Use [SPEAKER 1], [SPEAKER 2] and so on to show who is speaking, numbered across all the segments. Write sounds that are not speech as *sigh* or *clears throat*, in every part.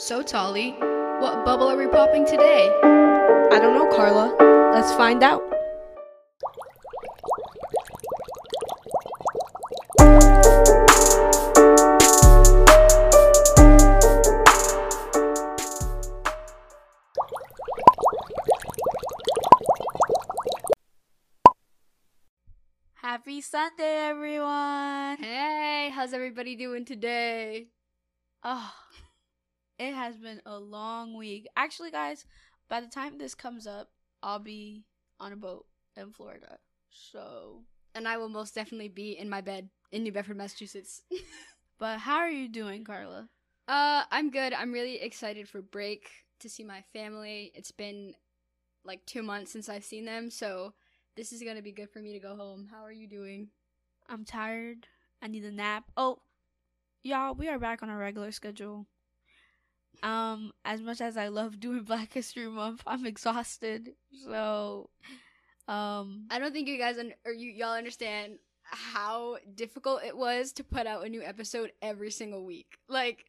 [SPEAKER 1] So, Tali, what bubble are we popping today?
[SPEAKER 2] I don't know, Carla. Let's find out. Happy Sunday, everyone.
[SPEAKER 1] Hey, how's everybody doing today?
[SPEAKER 2] Oh, it has been a long week. Actually, guys, by the time this comes up, I'll be on a boat in Florida. So,
[SPEAKER 1] And I will most definitely be in my bed in New Bedford, Massachusetts. *laughs*
[SPEAKER 2] but how are you doing, Carla?
[SPEAKER 1] uh, I'm good. I'm really excited for break to see my family. It's been like two months since I've seen them, so this is gonna be good for me to go home. How are you doing?
[SPEAKER 2] I'm tired. I need a nap. Oh, y'all, we are back on our regular schedule. Um, as much as I love doing Black History Month, I'm exhausted. So, um,
[SPEAKER 1] I don't think you guys un- or you y'all understand how difficult it was to put out a new episode every single week. Like,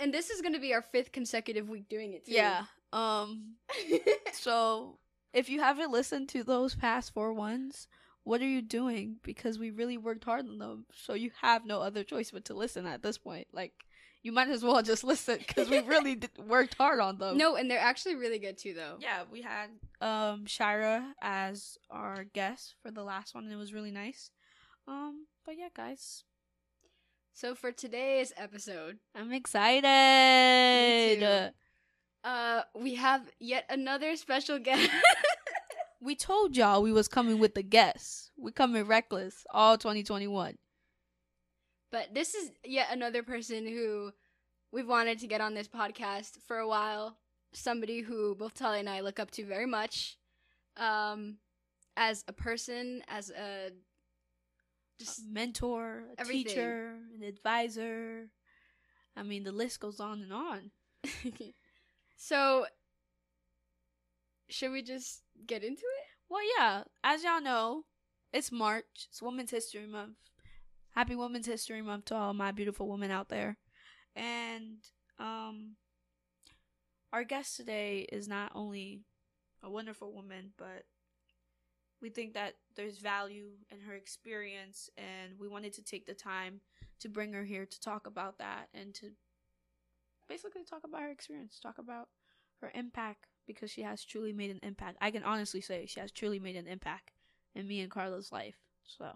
[SPEAKER 1] and this is gonna be our fifth consecutive week doing it. Too.
[SPEAKER 2] yeah. Um, *laughs* so if you haven't listened to those past four ones, what are you doing? Because we really worked hard on them. So you have no other choice but to listen at this point. Like, you might as well just listen because we really did, *laughs* worked hard on them.
[SPEAKER 1] no, and they're actually really good too, though.
[SPEAKER 2] Yeah, we had um Shira as our guest for the last one and it was really nice. Um but yeah, guys,
[SPEAKER 1] So for today's episode,
[SPEAKER 2] I'm excited.
[SPEAKER 1] too. uh, we have yet another special guest. *laughs*
[SPEAKER 2] We told y'all we was coming with the guests. We coming reckless all 2021.
[SPEAKER 1] But this is yet another person who we've wanted to get on this podcast for a while. Somebody who both Tali and I look up to very much, um, as a person, as a
[SPEAKER 2] A
[SPEAKER 1] just
[SPEAKER 2] mentor, a
[SPEAKER 1] everything.
[SPEAKER 2] teacher, an advisor. I mean, the list goes on and on. *laughs*
[SPEAKER 1] so. Should we just get into it?
[SPEAKER 2] Well, yeah, as y'all know, it's March. It's Women's History Month. Happy Women's History Month to all my beautiful women out there. And um our guest today is not only a wonderful woman, but we think that there's value in her experience and we wanted to take the time to bring her here to talk about that and to basically talk about her experience, talk about her impact because she has truly made an impact. I can honestly say she has truly made an impact in me and Carla's life. So,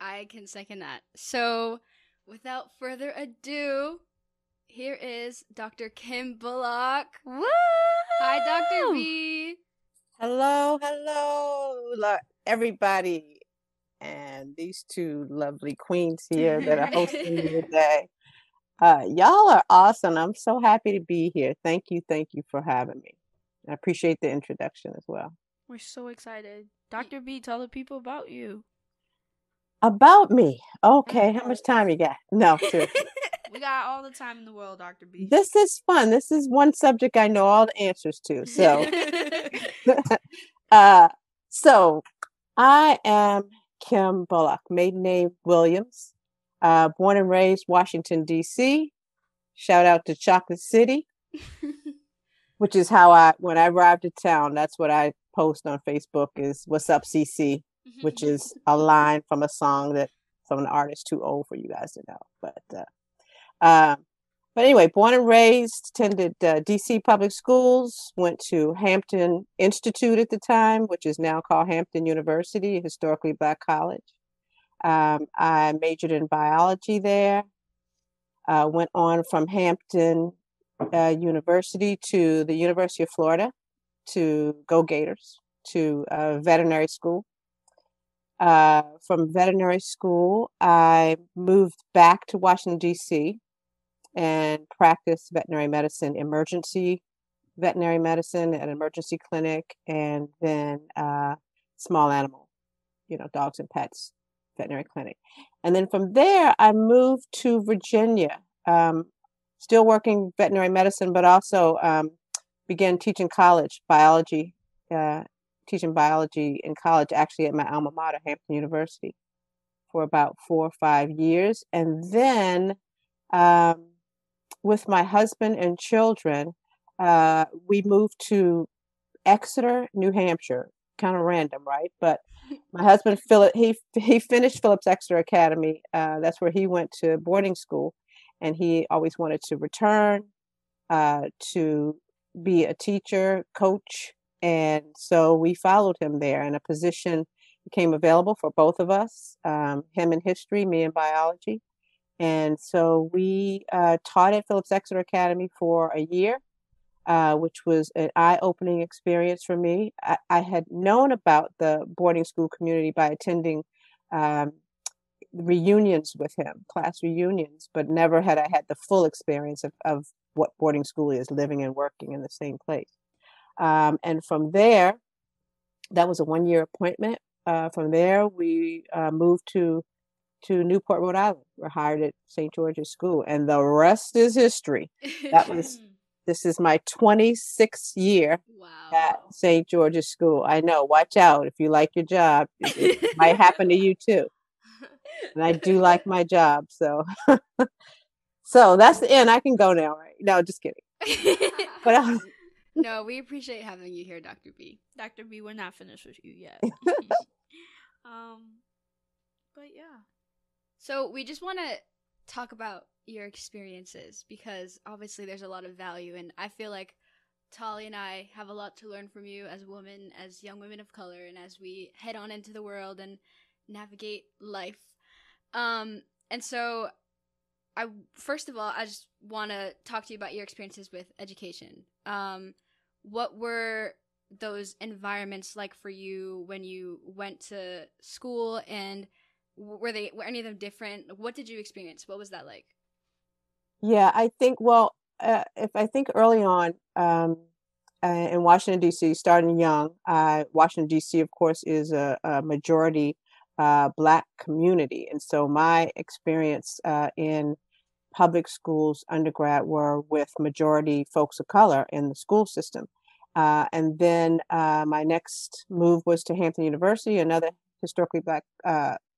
[SPEAKER 1] I can second that. So, without further ado, here is Dr. Kim Bullock.
[SPEAKER 2] woo!
[SPEAKER 1] Hi, Dr. B.
[SPEAKER 3] Hello, hello, everybody, and these two lovely queens here that are hosting me *laughs* today. Uh, y'all are awesome. I'm so happy to be here. Thank you, thank you for having me. I appreciate the introduction as well.
[SPEAKER 2] We're so excited. Dr. B, tell the people about you.
[SPEAKER 3] About me, okay. How much time you got? No. *laughs*
[SPEAKER 2] We got all the time in the world, Dr. B.
[SPEAKER 3] this is fun. This is one subject I know all the answers to. So. *laughs* *laughs* uh, so I am Kim Bullock, maiden name Williams, uh, born and raised Washington D.C. Shout out to Chocolate City, which is how I when I arrived to town. That's what I post on Facebook is "What's up, CC," which is a line from a song that from an artist too old for you guys to know. But uh, uh, but anyway, born and raised, attended uh, DC public schools, went to Hampton Institute at the time, which is now called Hampton University, a historically black college. Um, I majored in biology there. Uh, went on from Hampton uh, University to the University of Florida to go Gators to uh, veterinary school. Uh, from veterinary school, I moved back to Washington, D.C and practiced veterinary medicine, emergency veterinary medicine at an emergency clinic, and then uh, small animal, you know, dogs and pets veterinary clinic. And then from there, I moved to Virginia, um, still working veterinary medicine, but also um, began teaching college biology, uh, teaching biology in college, actually at my alma mater, Hampton University, for about four or five years. And then um, with my husband and children, uh, we moved to Exeter, New Hampshire. Kind of random, right? But my husband Philip, he he finished Phillips Exeter Academy. Uh, that's where he went to boarding school, and he always wanted to return uh, to be a teacher, coach, and so we followed him there. And a position became available for both of us, um, him in history, me in biology. And so we uh, taught at Phillips Exeter Academy for a year, uh, which was an eye opening experience for me. I, I, had known about the boarding school community by attending um, reunions with him, class reunions, but never had I had the full experience of, of what boarding school is living and working in the same place. Um, and from there, that was a one year appointment. Uh, from there, we uh, moved to to Newport, Rhode Island. We're hired at St. George's School, and the rest is history. That was *laughs* this is my 26th year
[SPEAKER 1] wow.
[SPEAKER 3] at St. George's School. I know. Watch out if you like your job. It, it might happen to you too. And I do like my job, so *laughs* so that's the end. I can go now, right? No, just kidding. *laughs* but um,
[SPEAKER 1] no, we appreciate having you here, Dr. B.
[SPEAKER 2] Dr. B, we're not finished with you yet. *laughs* *laughs* um, but yeah.
[SPEAKER 1] So we just want to talk about your experiences because obviously there's a lot of value, and I feel like Tali and I have a lot to learn from you as women, as young women of color, and as we head on into the world and navigate life. Um, and so I first of all, I just want to talk to you about your experiences with education. Um, what were those environments like for you when you went to school? And were they were any of them different? What did you experience? What was that like?
[SPEAKER 3] Yeah i think well uh, if i think early on um, uh, in washington d.c starting young uh, washington d.c of course is a, a majority uh, black community. And so my experience uh, in public schools undergrad were with majority folks of color in the school system uh, and then my next move was to hampton university another historically black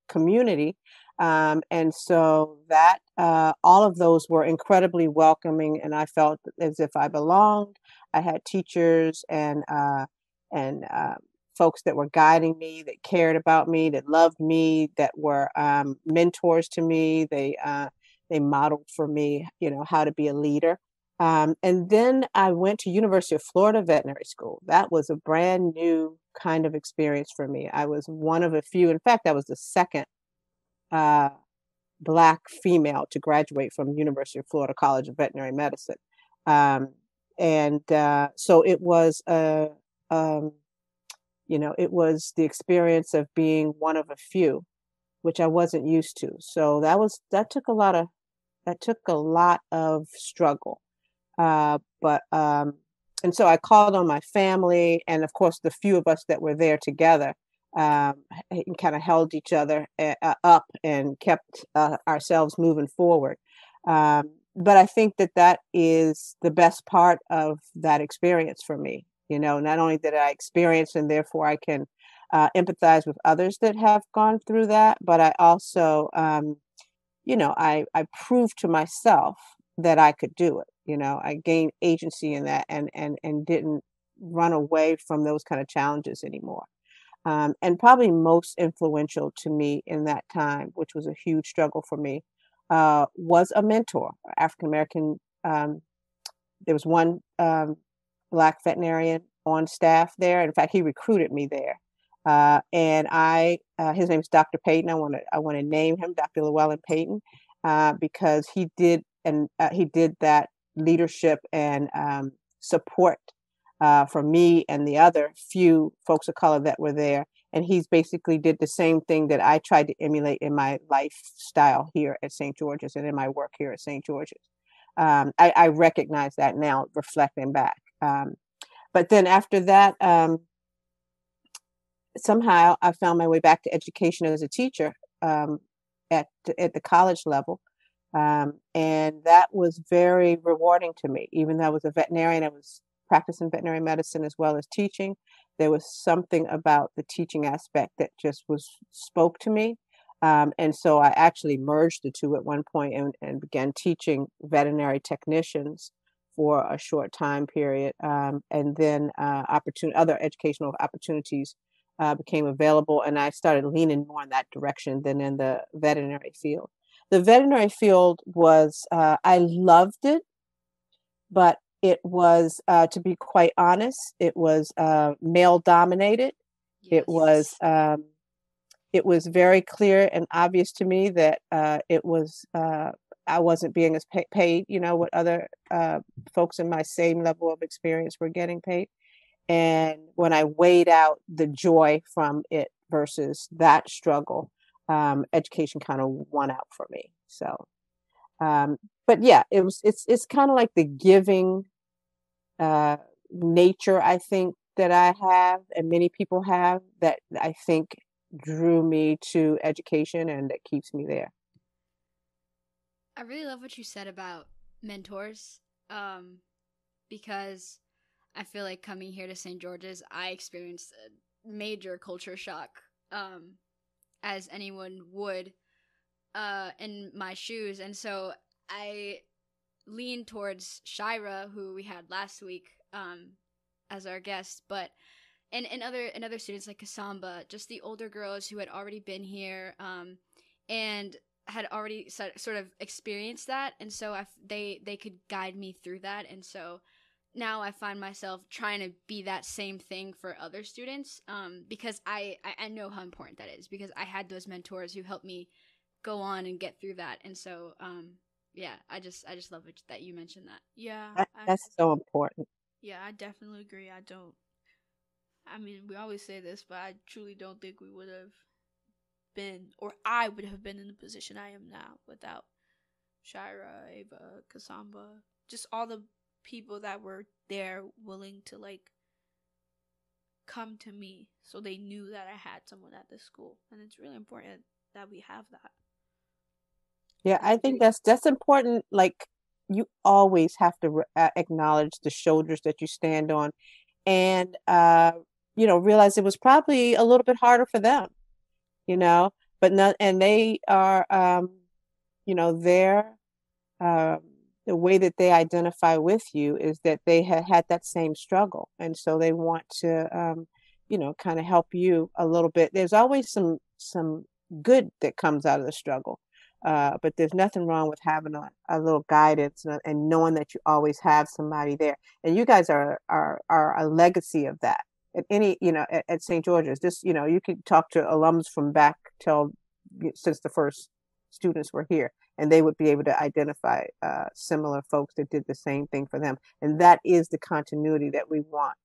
[SPEAKER 3] community. Um, and so that uh, all of those were incredibly welcoming, and I felt as if I belonged. I had teachers and uh, and uh, folks that were guiding me, that cared about me, that loved me, that were um, mentors to me. They uh, they modeled for me, you know, how to be a leader. Um, and then I went to University of Florida Veterinary School. That was a brand new kind of experience for me. I was one of a few. In fact, I was the second uh, black female to graduate from University of Florida College of Veterinary Medicine. Um, and uh, so it was a, um, you know, it was the experience of being one of a few, which I wasn't used to. So that was that took a lot of that took a lot of struggle. Uh, but um, and so I called on my family and of course the few of us that were there together um, kind of held each other uh, up and kept uh, ourselves moving forward. Um, but I think that that is the best part of that experience for me. You know, not only did I experience and therefore I can uh, empathize with others that have gone through that, but I also, um, you know, I, I proved to myself that I could do it. You know, I gained agency in that and, and, and didn't run away from those kind of challenges anymore um, and probably most influential to me in that time, which was a huge struggle for me, uh, was a mentor, African American. Um, there was one um, black veterinarian on staff there. In fact, he recruited me there, uh, and I uh, his name is Dr. Payton. I want to I want to name him Dr. Llewellyn Payton uh, because he did and uh, he did that leadership and um, support uh, for me and the other few folks of color that were there. And he's basically did the same thing that I tried to emulate in my lifestyle here at St. George's and in my work here at St. George's. Um, I, I, recognize that now, reflecting back. Um, but then after that, um, somehow I found my way back to education as a teacher um, at at the college level, um, and that was very rewarding to me. Even though I was a veterinarian, I was practicing veterinary medicine as well as teaching. There was something about the teaching aspect that just was spoke to me. Um, and so I actually merged the two at one point and, and began teaching veterinary technicians for a short time period. Um, and then uh, opportun- other educational opportunities uh, became available, and I started leaning more in that direction than in the veterinary field. The veterinary field was, uh, I loved it, but it was, uh, to be quite honest, it was uh, male dominated. Yes. It was um, it was very clear and obvious to me that uh, it was uh, I wasn't being as pay- paid, you know, what other uh, folks in my same level of experience were getting paid. And when I weighed out the joy from it versus that struggle, um, education kind of won out for me. So, um, but yeah, it was. It's it's kind of like the giving uh, nature. I think that I have, and many people have, that I think drew me to education and that keeps me there.
[SPEAKER 1] I really love what you said about mentors um, because I feel like coming here to St. George's, I experienced a major culture shock, um, as anyone would uh, in my shoes. And so I leaned towards Shira, who we had last week um, as our guest, but and, and other and other students like Kasamba, just the older girls who had already been here um, and had already sort of experienced that, and so they they could guide me through that, and so now I find myself trying to be that same thing for other students um, because I, I, I know how important that is because I had those mentors who helped me go on and get through that, and so um, yeah, I just I just love it that you mentioned that.
[SPEAKER 2] Yeah,
[SPEAKER 3] that, that's I, so important.
[SPEAKER 2] Yeah, I definitely agree. I don't. I mean, we always say this, but I truly don't think we would have been, or I would have been in the position I am now without Shira, Ava, Kasamba, just all the people that were there willing to like come to me so they knew that I had someone at the school. And it's really important that we have that.
[SPEAKER 3] Yeah, I think that's that's important like you always have to uh, acknowledge the shoulders that you stand on and uh you know realize it was probably a little bit harder for them you know but not and they are um you know there um the way that they identify with you is that they had had that same struggle and so they want to um you know kind of help you a little bit. There's always some some good that comes out of the struggle uh, but there's nothing wrong with having a, a little guidance and, and, knowing that you always have somebody there. And you guys are are are a legacy of that. At any you know at, at st george's just you know you could talk to alums from back till since the first students were here and they would be able to identify uh, similar folks that did the same thing for them and that is the continuity that we want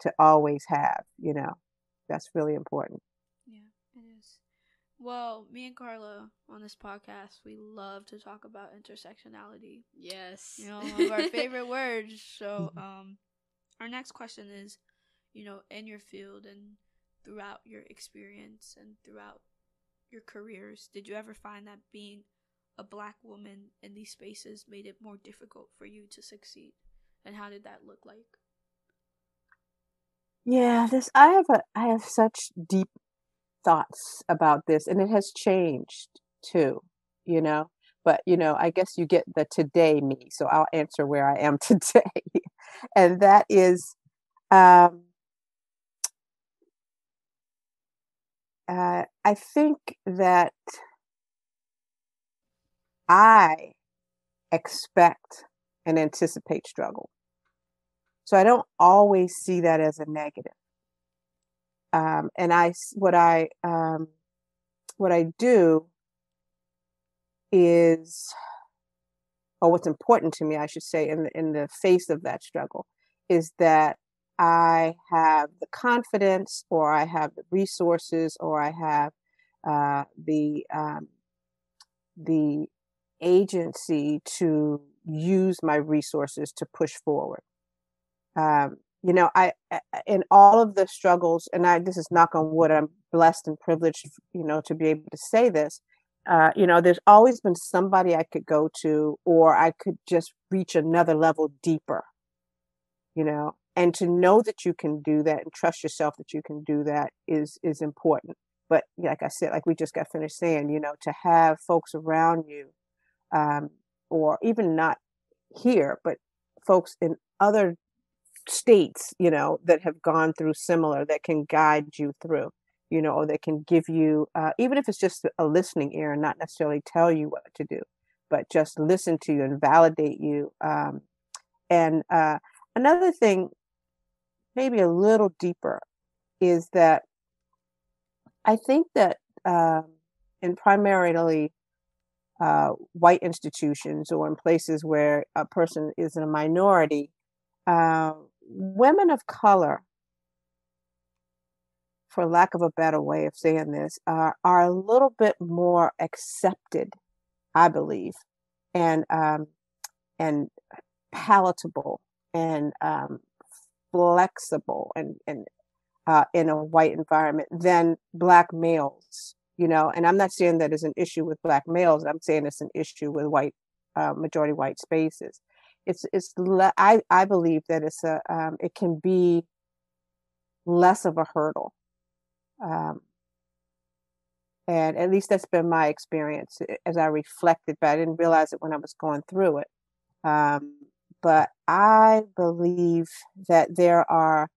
[SPEAKER 3] to always have you know? That's really important.
[SPEAKER 2] Yeah it is. Well me and carla on this podcast we love to talk about intersectionality.
[SPEAKER 1] Yes.
[SPEAKER 2] you know one of our *laughs* favorite words so mm-hmm. um our next question is you know in your field and throughout your experience and throughout your careers did you ever find that being a black woman in these spaces made it more difficult for you to succeed? And how did that look like?
[SPEAKER 3] Yeah, this I have a I have such deep thoughts about this and it has changed too, you know. But you know, I guess you get the today me, so I'll answer where I am *laughs* today. and that is um uh, I think that I expect and anticipate struggle. So I don't always see that as a negative. Um, and I, what I, um, what I do is, or what's important to me, I should say, in the, in the face of that struggle, is that I have the confidence, or I have the resources, or I have uh, the um, the agency to use my resources to push forward. Um, you know, I in all of the struggles, and I this is knock on wood. I'm blessed and privileged, you know, to be able to say this. Uh, you know, there's always been somebody I could go to, or I could just reach another level deeper. You know, and to know that you can do that and trust yourself that you can do that is is important. but like I said, like we just got finished saying, you know, to have folks around you, um, or even not here, but folks in other states, you know, that have gone through similar that can guide you through, you know, or that can give you, uh, even if it's just a listening ear and not necessarily tell you what to do, but just listen to you and validate you. Um, and uh, another thing, maybe a little deeper, is that I think that um, in primarily uh, white institutions or in places where a person is in a minority, uh, women of color, for lack of a better way of saying this, uh, are a little bit more accepted, I believe, and um, and palatable and um, flexible and and uh, in a white environment than black males. You know, and I'm not saying that is an issue with black males. I'm saying it's an issue with white uh, majority white spaces. It's it's le- I I believe that it's a um, it can be less of a hurdle. Um, and at least that's been my experience as I reflected, but I didn't realize it when I was going through it. Um, but I believe that there are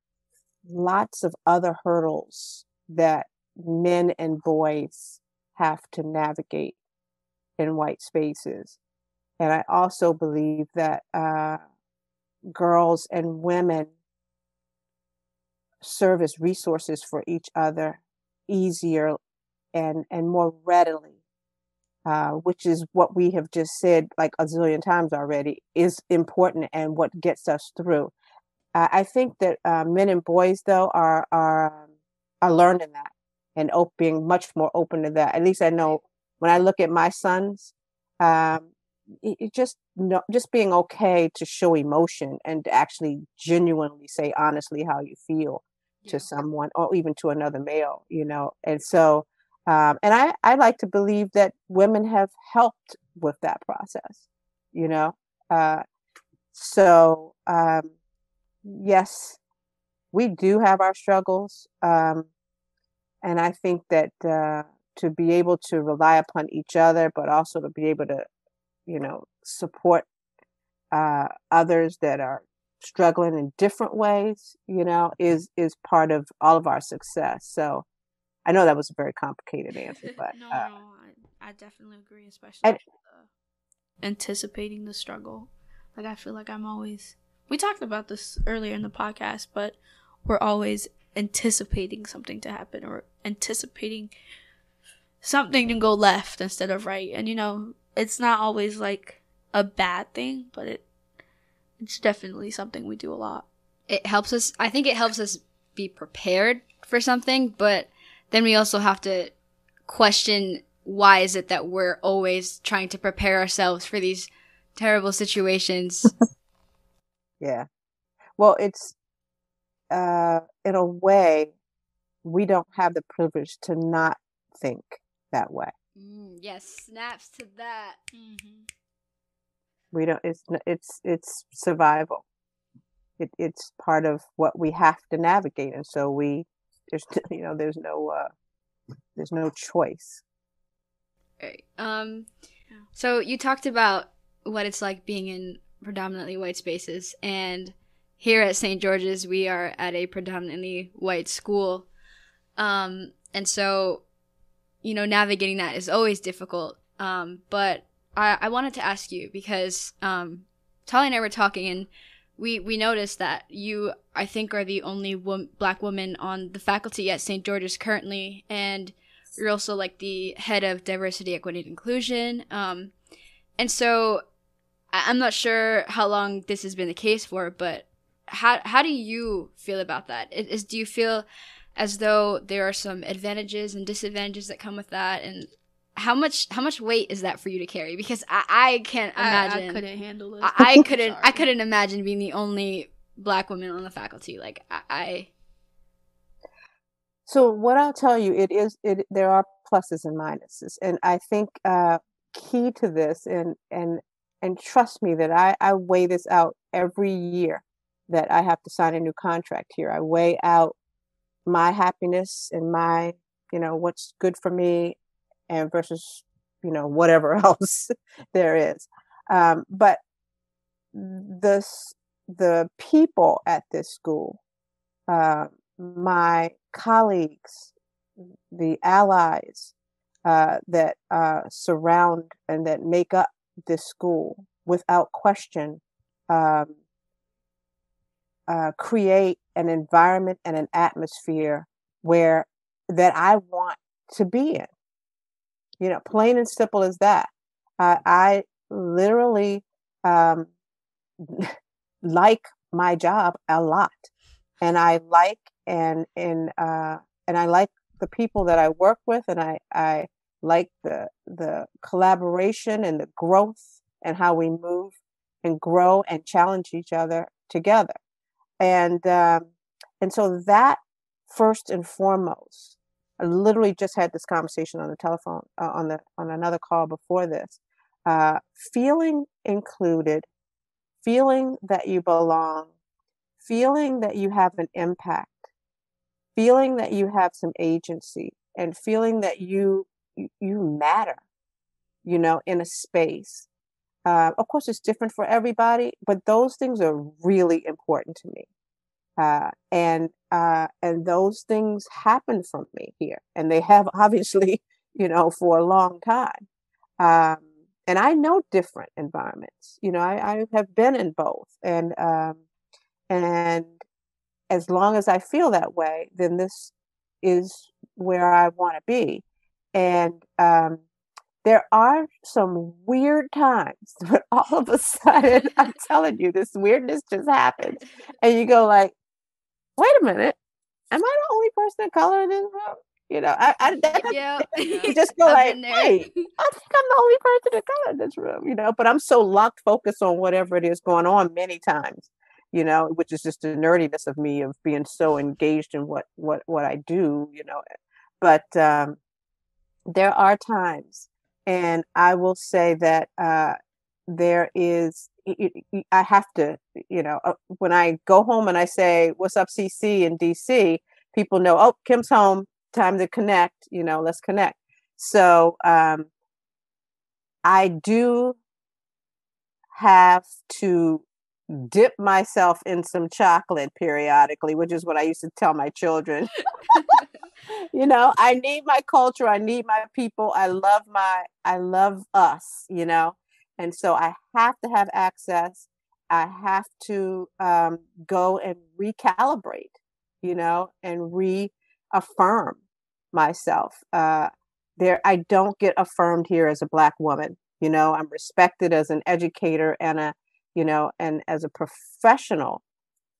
[SPEAKER 3] lots of other hurdles that men and boys have to navigate in white spaces. And I also believe that uh, girls and women serve as resources for each other easier and, and more readily uh, which is what we have just said like a zillion times already, is important and what gets us through. I think that uh, men and boys, though, are are are learning that and op- being much more open to that. At least I know when I look at my sons, um, it, it just no, just being okay to show emotion and to actually genuinely say honestly how you feel yeah. to someone or even to another male, you know. And so um, and I, I like to believe that women have helped with that process, you know. Uh, so, um, yes, we do have our struggles. Um, and I think that uh, to be able to rely upon each other, but also to be able to, you know, support uh, others that are struggling in different ways, you know, is is part of all of our success. So I know that was a very complicated answer, *laughs* but
[SPEAKER 2] no,
[SPEAKER 3] uh,
[SPEAKER 2] no, I, I, definitely agree, especially
[SPEAKER 3] and,
[SPEAKER 2] anticipating the struggle. Like I feel like I'm always. We talked about this earlier in the podcast, but we're always anticipating something to happen or anticipating something to go left instead of right. And you know, it's not always like a bad thing, but it it's definitely something we do a lot.
[SPEAKER 1] It helps us. I think it helps us be prepared for something, but then we also have to question why is it that we're always trying to prepare ourselves for these terrible situations *laughs*
[SPEAKER 3] yeah well it's uh in a way we don't have the privilege to not think that way
[SPEAKER 1] mm, yes snaps to that mm-hmm.
[SPEAKER 3] we don't it's it's it's survival it, it's part of what we have to navigate and so we there's *laughs* you know there's no uh, there's no choice.
[SPEAKER 1] Right. Um. So you talked about what it's like being in predominantly white spaces, and here at St. George's, we are at a predominantly white school. Um, and so, you know, navigating that is always difficult. Um, but I, I wanted to ask you because um, Tali and I were talking, and we we noticed that you I think are the only wo- black woman on the faculty at St. George's currently, and you're also like the head of diversity, equity, and inclusion. Um, and so I- I'm not sure how long this has been the case for, but how how do you feel about that? Is do you feel as though there are some advantages and disadvantages that come with that, and how much how much weight is that for you to carry? Because I, I can't imagine.
[SPEAKER 2] I, I couldn't handle it.
[SPEAKER 1] I, I *laughs* couldn't. I couldn't imagine being the only black woman on the faculty. Like I, I.
[SPEAKER 3] So what I'll tell you, it is it. There are pluses and minuses, and I think uh, key to this, and and and trust me that I I weigh this out every year that I have to sign a new contract here. I weigh out my happiness and my you know, what's good for me and versus, you know, whatever *laughs* else there is. Um, but the, the people at this school, uh, my colleagues, the allies uh, that uh, surround and that make up this school, without question, um, uh, create an environment and an atmosphere where that I want to be in. You know, plain and simple as that. I literally um, *laughs* like my job a lot, and I like and and uh, and I like the people that I work with, and I I like the the collaboration and the growth and how we move and grow and challenge each other together and um, and so that first and foremost i literally just had this conversation on the telephone uh, on the on another call before this uh, feeling included feeling that you belong feeling that you have an impact feeling that you have some agency and feeling that you you matter you know in a space uh, of course, it's different for everybody, but those things are really important to me. Uh, and uh, and those things happen from me here, and they have *laughs* obviously, you know, for a long time. Um, and I know different environments. You know, I, I have been in both, and um, and as long as I feel that way, then this is where I want to be. And um, there are some weird times *laughs* but all of a sudden i'm telling you this weirdness just happens and you go like wait a minute. Am i the only person of color in this room? You know i, I that, yeah, you just go like wait i *laughs* think i'm the only person of color in this room you know but i'm so locked focused on whatever it is going on many times you know which is just the nerdiness of me of being so engaged in what what what i do you know but um there are times and I will say that uh, there is, I have to, you know, uh, when I go home and I say, What's up, CC in DC? People know, Oh, Kim's home, time to connect, you know, let's connect. So um, I do have to dip myself in some chocolate periodically, which is what I used to tell my children. *laughs* you know, I need my culture, I need my people. I love my I love us, you know. And so I have to have access. I have to um, go and recalibrate, you know, and reaffirm myself. Uh, there, I don't get affirmed here as a black woman. You know, I'm respected as an educator and a you know, and as a professional.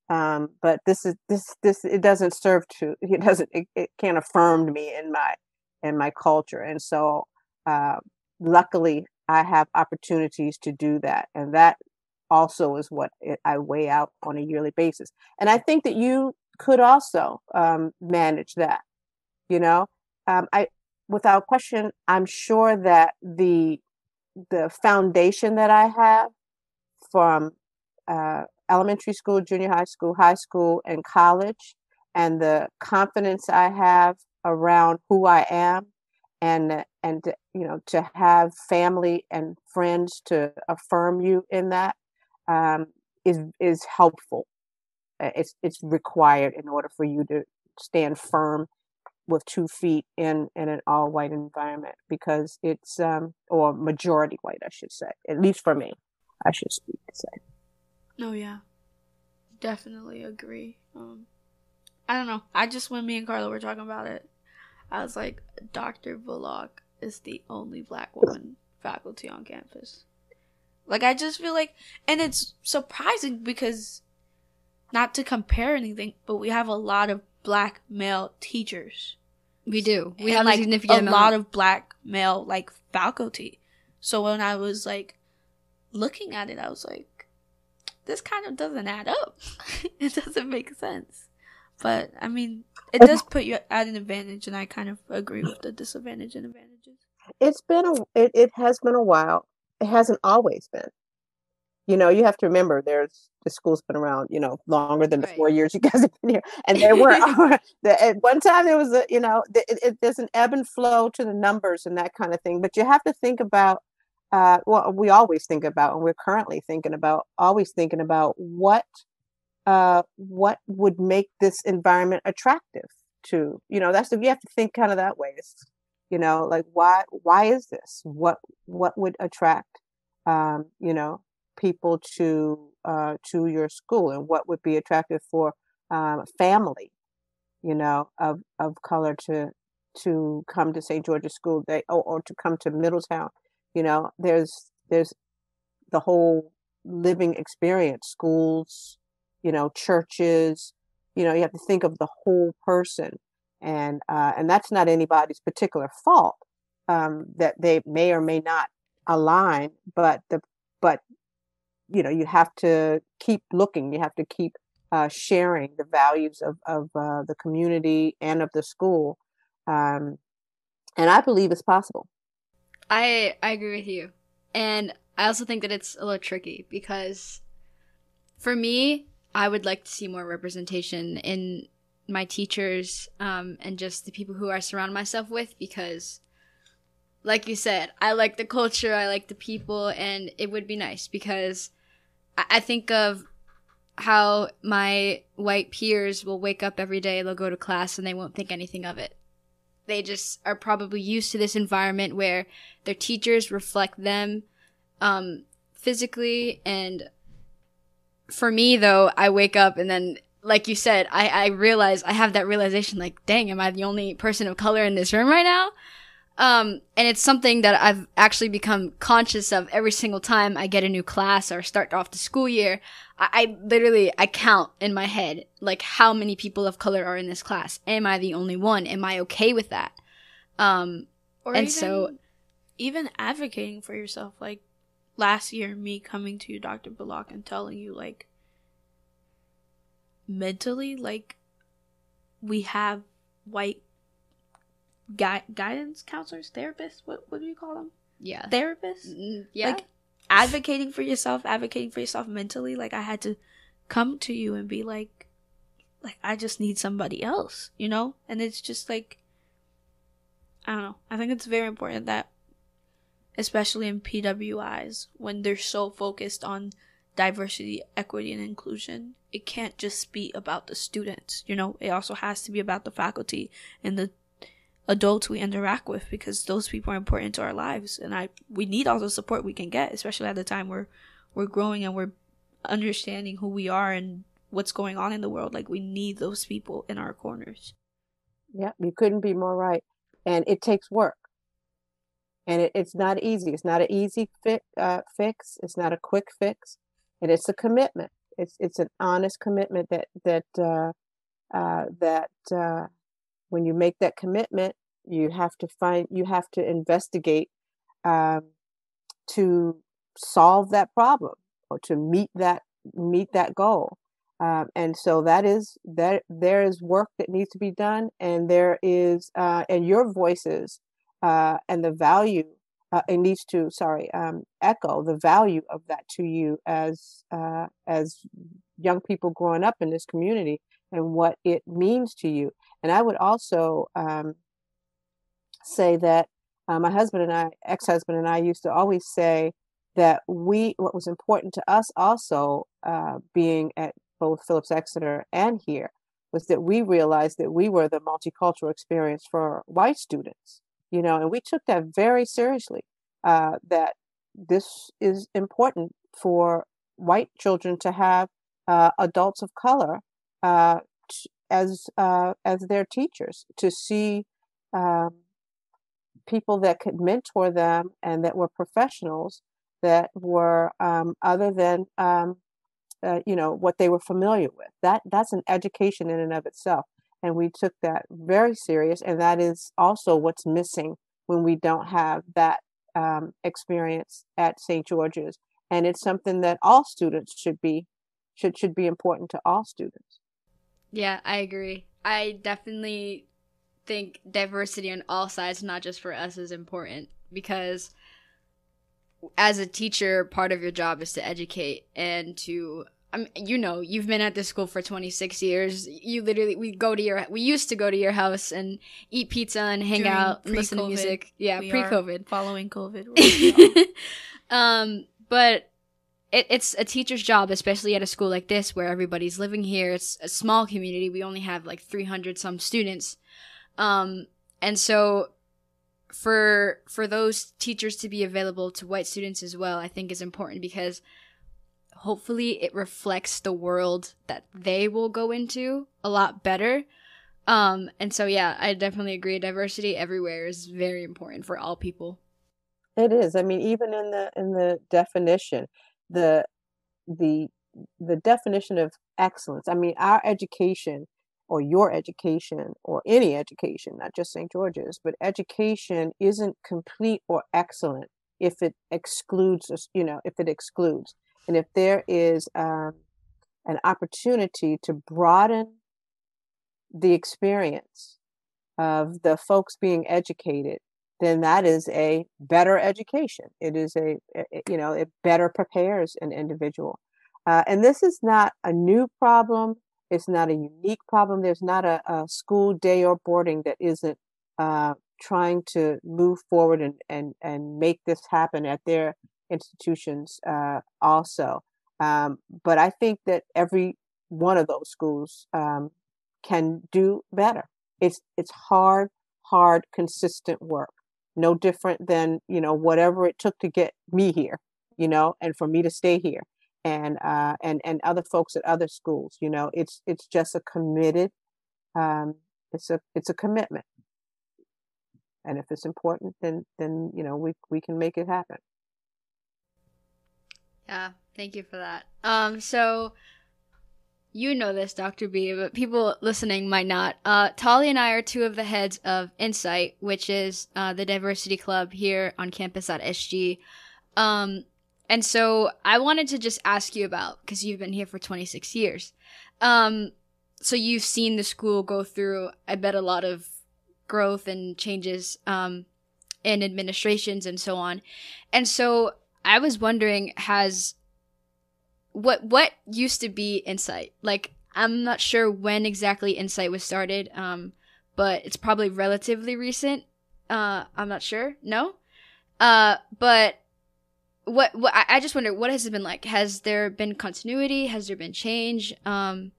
[SPEAKER 3] Um, but this is this this it doesn't serve to it doesn't it, it can't affirm me in my in my culture, and so uh, luckily I have opportunities to do that, and that also is what it, I weigh out on a yearly basis. And I think that you could also um, manage that. You know, um, I without question, I'm sure that the the foundation that I have from uh, elementary school, junior high school, high school, and college, and the confidence I have around who I am, and and you know to have family and friends to affirm you in that um, is is helpful. Uh, it's it's required in order for you to stand firm with two feet in in an all white environment because it's um or majority white I should say at least for me I should speak to say.
[SPEAKER 2] Oh yeah, definitely agree. Um, I don't know. I just when me and Carla were talking about it, I was like, Dr. Bullock is the only black woman faculty on campus. Like I just feel like, and it's surprising because, not to compare anything, but we have a lot of black male teachers.
[SPEAKER 1] We do. We
[SPEAKER 2] and
[SPEAKER 1] have
[SPEAKER 2] like
[SPEAKER 1] a significant
[SPEAKER 2] a
[SPEAKER 1] amount.
[SPEAKER 2] lot of black male like faculty. So when I was like looking at it, I was like, this kind of doesn't add up. *laughs* it doesn't make sense. But I mean, it does put you at an advantage, and I kind of agree with the disadvantage and advantages.
[SPEAKER 3] It's been a it, it has been a while. It hasn't always been. you know, you have to remember there's the school's been around, you know, longer than the
[SPEAKER 1] Right.
[SPEAKER 3] four years you guys have been here, and there were *laughs* *laughs* the, at one time there was a, you know, the, it, it, there's an ebb and flow to the numbers and that kind of thing. But you have to think about, uh, well, we always think about, and we're currently thinking about, always thinking about what, uh, what would make this environment attractive to, you know, that's you have to think kind of that way. It's, you know, like why, why is this? What, what would attract, um, you know, people to uh, to your school and what would be attractive for um, family you know of of color to to come to St. George's School they or, or to come to Middletown you know there's there's the whole living experience schools you know churches you know you have to think of the whole person. And uh, and that's not anybody's particular fault um, that they may or may not align but the but you know you have to keep looking. You have to keep uh, sharing the values of, of uh, the community and of the school. Um, and i believe it's possible
[SPEAKER 1] I I agree with you, and I also think that it's a little tricky because, for me, I would like to see more representation in my teachers um, and just the people who I surround myself with because, like you said, I like the culture, I like the people, and it would be nice because I, I think of how my white peers will wake up every day, they'll go to class, and they won't think anything of it they just are probably used to this environment where their teachers reflect them um, physically. And for me though i wake up and then like you said I, I realize i have that realization like dang am i the only person of color in this room right now um, and it's something that i've actually become conscious of every single time i get a new class or start off the school year. I, I literally i count in my head like how many people of color are in this class. Am i the only one? Am i okay with that? Um,
[SPEAKER 2] Or
[SPEAKER 1] And
[SPEAKER 2] even,
[SPEAKER 1] so-
[SPEAKER 2] even advocating for yourself, like last year, me coming to you, Dr. Bullock, and telling you, like, mentally, like, we have white gui- guidance counselors, therapists. What what do you call them?
[SPEAKER 1] yeah
[SPEAKER 2] Therapists.
[SPEAKER 1] Mm, yeah
[SPEAKER 2] Like advocating for yourself, advocating for yourself mentally. Like I had to come to you and be like, like I just need somebody else, you know. And it's just like, I don't know. I think it's very important that, especially in PWIs, when they're so focused on diversity, equity, and inclusion, it can't just be about the students. You know, it also has to be about the faculty and the adults we interact with because those people are important to our lives and I we need all the support we can get, especially at the time we're we're growing and we're understanding who we are and what's going on in the world. Like we need those people in our corners.
[SPEAKER 3] Yeah, you couldn't be more right. And it takes work. And it, it's not easy. It's not an easy uh, fix. It's not a quick fix. And it's a commitment. It's it's an honest commitment that that uh, uh, that uh, when you make that commitment, you have to find you have to investigate um, to solve that problem or to meet that meet that goal. Um, and so that is that there is work that needs to be done, and there is uh, and your voices uh, and the value uh, it needs to sorry um, echo the value of that to you as uh, as young people growing up in this community and what it means to you. And I would also um, say that uh, my husband and I, ex-husband and I, used to always say that we what was important to us also uh, being at both Phillips Exeter and here was that we realized that we were the multicultural experience for white students, you know, and we took that very seriously. Uh, that this is important for white children to have uh, adults of color uh, as uh, as their teachers, to see um, people that could mentor them and that were professionals that were um, other than um, uh, you know what they were familiar with. That that's an education in and of itself, and we took that very serious. And that is also what's missing when we don't have that um, experience at St. George's. And it's something that all students should be should should be important to all students.
[SPEAKER 1] Yeah, I agree. I definitely think diversity on all sides, not just for us, is important because as a teacher, part of your job is to educate and to I mean, you know, you've been at this school for 26 years. You literally, we go to your, we used to go to your house and eat pizza and hang
[SPEAKER 2] During
[SPEAKER 1] out, and listen to music. Yeah,
[SPEAKER 2] We
[SPEAKER 1] pre
[SPEAKER 2] are
[SPEAKER 1] COVID.
[SPEAKER 2] Following COVID. *laughs*
[SPEAKER 1] um, but it, it's a teacher's job, especially at a school like this where everybody's living here. It's a small community. We only have like 300 some students. Um, and so for for those teachers to be available to white students as well, I think is important because hopefully it reflects the world that they will go into a lot better. Um, and so yeah, I definitely agree. Diversity everywhere is very important for all people.
[SPEAKER 3] It is. I mean, even in the in the definition, the the the definition of excellence. I mean, our education or your education or any education, not just St. George's, but education isn't complete or excellent if it excludes you know, if it excludes. And if there is um, an opportunity to broaden the experience of the folks being educated then that is a better education. It is a, a- you know, it better prepares an individual. Uh, and this is not a new problem. It's not a unique problem. There's not a, a school day or boarding that isn't uh, trying to move forward and, and, and make this happen at their institutions uh, also. Um, but I think that every one of those schools um, can do better. It's it's hard, hard, consistent work no different than you know whatever it took to get me here you know and for me to stay here and uh and and other folks at other schools you know it's it's just a committed um it's a it's a commitment and if it's important then then you know we we can make it happen
[SPEAKER 1] Yeah, thank you for that. Um, so you know this, Dr. B, but people listening might not. Uh, Tali and I are two of the heads of Insight, which is uh, the diversity club here on campus at SG. Um, and so I wanted to just ask you about because you've been here for 26 years. Um, so you've seen the school go through, I bet, a lot of growth and changes um, in administrations and so on. And so I was wondering, has what what used to be Insight? Like, I'm not sure when exactly Insight was started, um, but it's probably relatively recent. Uh, I'm not sure. No, uh, but what what I, just wonder what has it been like? Has there been continuity? Has there been change? Um,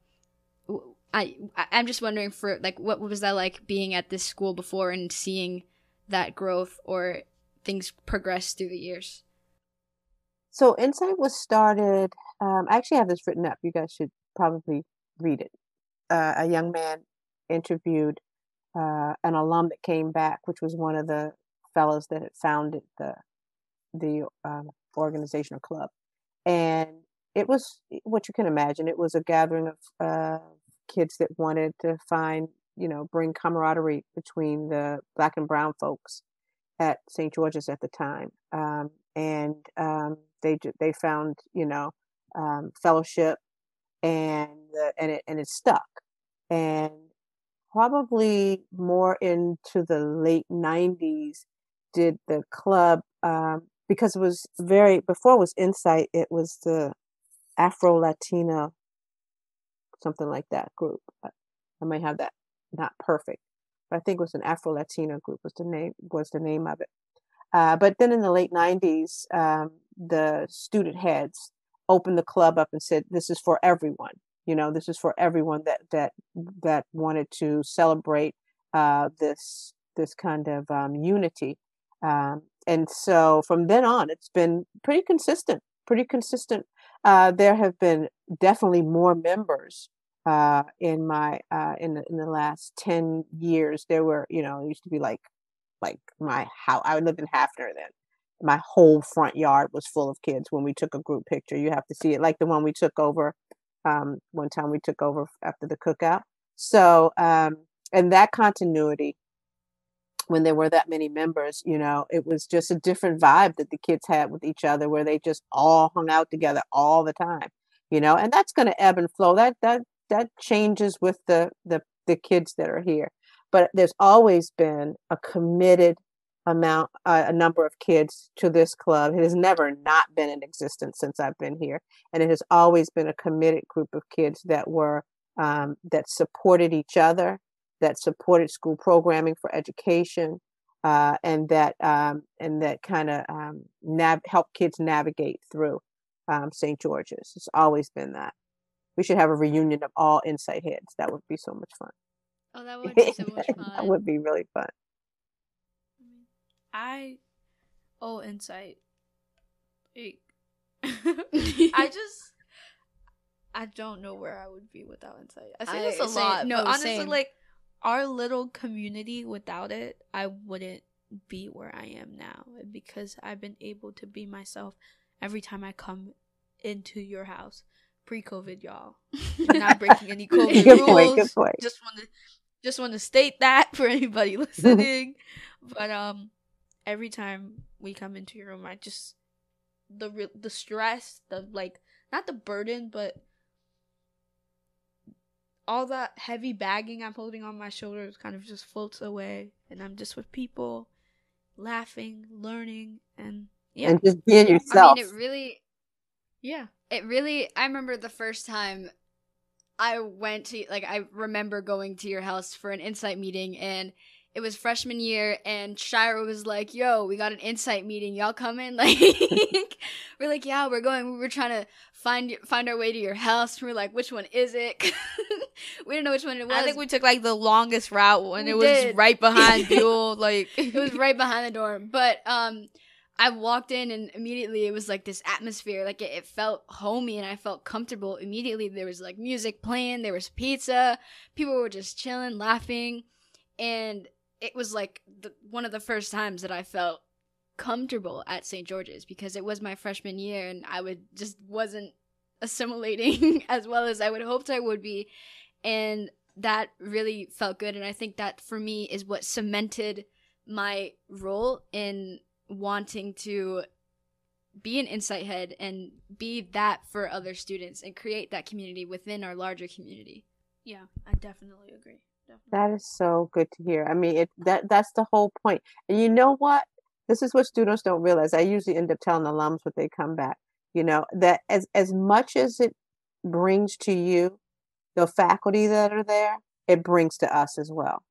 [SPEAKER 1] I- I'm just wondering for like what was that like being at this school before and seeing that growth or things progress through the years.
[SPEAKER 3] so insight was started um i actually have this written up. You guys should probably read it. Uh, a young man interviewed uh, an alum that came back which was one of the fellows that had founded the the um, organization or club. And it was what you can imagine it was a gathering of uh, kids that wanted to find you know bring camaraderie between the black and brown folks at st george's at the time. Um, and um, they they found you know um, fellowship and and it and it stuck. And probably more into the late 90s did the club um, because it was very before it was insight it was the afro latina something like that group. I I may have that not perfect but i think it was an afro latina group was the name was the name of it. Uh, but then in the late 90s um, the student heads opened the club up and said this is for everyone you know this is for everyone that that that wanted to celebrate uh, this this kind of um, unity. Um, and so from then on it's been pretty consistent pretty consistent. Uh, there have been definitely more members uh, in my uh, in the, in the last 10 years. There were you know it used to be like like my how I lived in Hafner then my whole front yard was full of kids when we took a group picture you have to see it like the one we took over um, one time we took over after the cookout. So um, and that continuity when there were that many members you know it was just a different vibe that the kids had with each other where they just all hung out together all the time you know and that's going to ebb and flow that that that changes with the the the kids that are here. But there's always been a committed amount uh, a number of kids to this club. It has never not been in existence since I've been here, and it has always been a committed group of kids that were um, that supported each other, that supported school programming for education, uh, and that um, and that kind of um, nav- help kids navigate through um, St. George's. It's always been that. We should have a reunion of all Insight heads. That would be so much fun.
[SPEAKER 1] Oh, that would be so much *laughs* fun.
[SPEAKER 3] that would be really fun.
[SPEAKER 2] I oh Insight. Like, *laughs* I just I don't know where I would be without Insight. I say
[SPEAKER 1] I-
[SPEAKER 2] this a
[SPEAKER 1] same-
[SPEAKER 2] lot.
[SPEAKER 1] no,
[SPEAKER 2] honestly,
[SPEAKER 1] same.
[SPEAKER 2] like our little community without it, I wouldn't be where I am now because I've been able to be myself every time I come into your house. Pre-COVID, y'all. Not breaking any *laughs* COVID
[SPEAKER 3] Good
[SPEAKER 2] rules.
[SPEAKER 3] point, good point.
[SPEAKER 2] Just want to just want to state that *laughs* for anybody listening. but um, every time we come into your room, I just the re- the stress, the like not the burden, but all that heavy bagging I'm holding on my shoulders kind of just floats away, and I'm just with people, laughing, learning, and yeah,
[SPEAKER 3] And just being yourself.
[SPEAKER 1] I
[SPEAKER 3] yourself.
[SPEAKER 1] mean, it really,
[SPEAKER 2] yeah.
[SPEAKER 1] it really. I remember the first time I went to, like, I remember going to your house for an insight meeting, and it was freshman year, and Shira was like, "Yo, we got an insight meeting. Y'all coming?" *laughs* Like, we're like, "Yeah, we're going. We were trying to find find our way to your house. We are like, which one is it? *laughs* we didn't know which one it was.
[SPEAKER 2] I think we took like the longest route
[SPEAKER 1] We
[SPEAKER 2] it was
[SPEAKER 1] did.
[SPEAKER 2] right behind *laughs* Buell. Like
[SPEAKER 1] it was right behind the dorm. But um I walked in and immediately it was like this atmosphere. Like it, it felt homey and I felt comfortable. Immediately there was like music playing, there was pizza, people were just chilling, laughing, and it was like the, one of the first times that I felt comfortable at St. George's because it was my freshman year and I would just wasn't assimilating *laughs* as well as I would hoped I would be. And that really felt good. And I think that for me is what cemented my role in wanting to be an insight head and be that for other students and create that community within our larger community.
[SPEAKER 2] yeah, I definitely agree. Definitely.
[SPEAKER 3] That is so good to hear. I mean, it that that's the whole point. And you know what? This is what students don't realize. I usually end up telling alums when they come back. You know that as as much as it brings to you, the faculty that are there, it brings to us as well.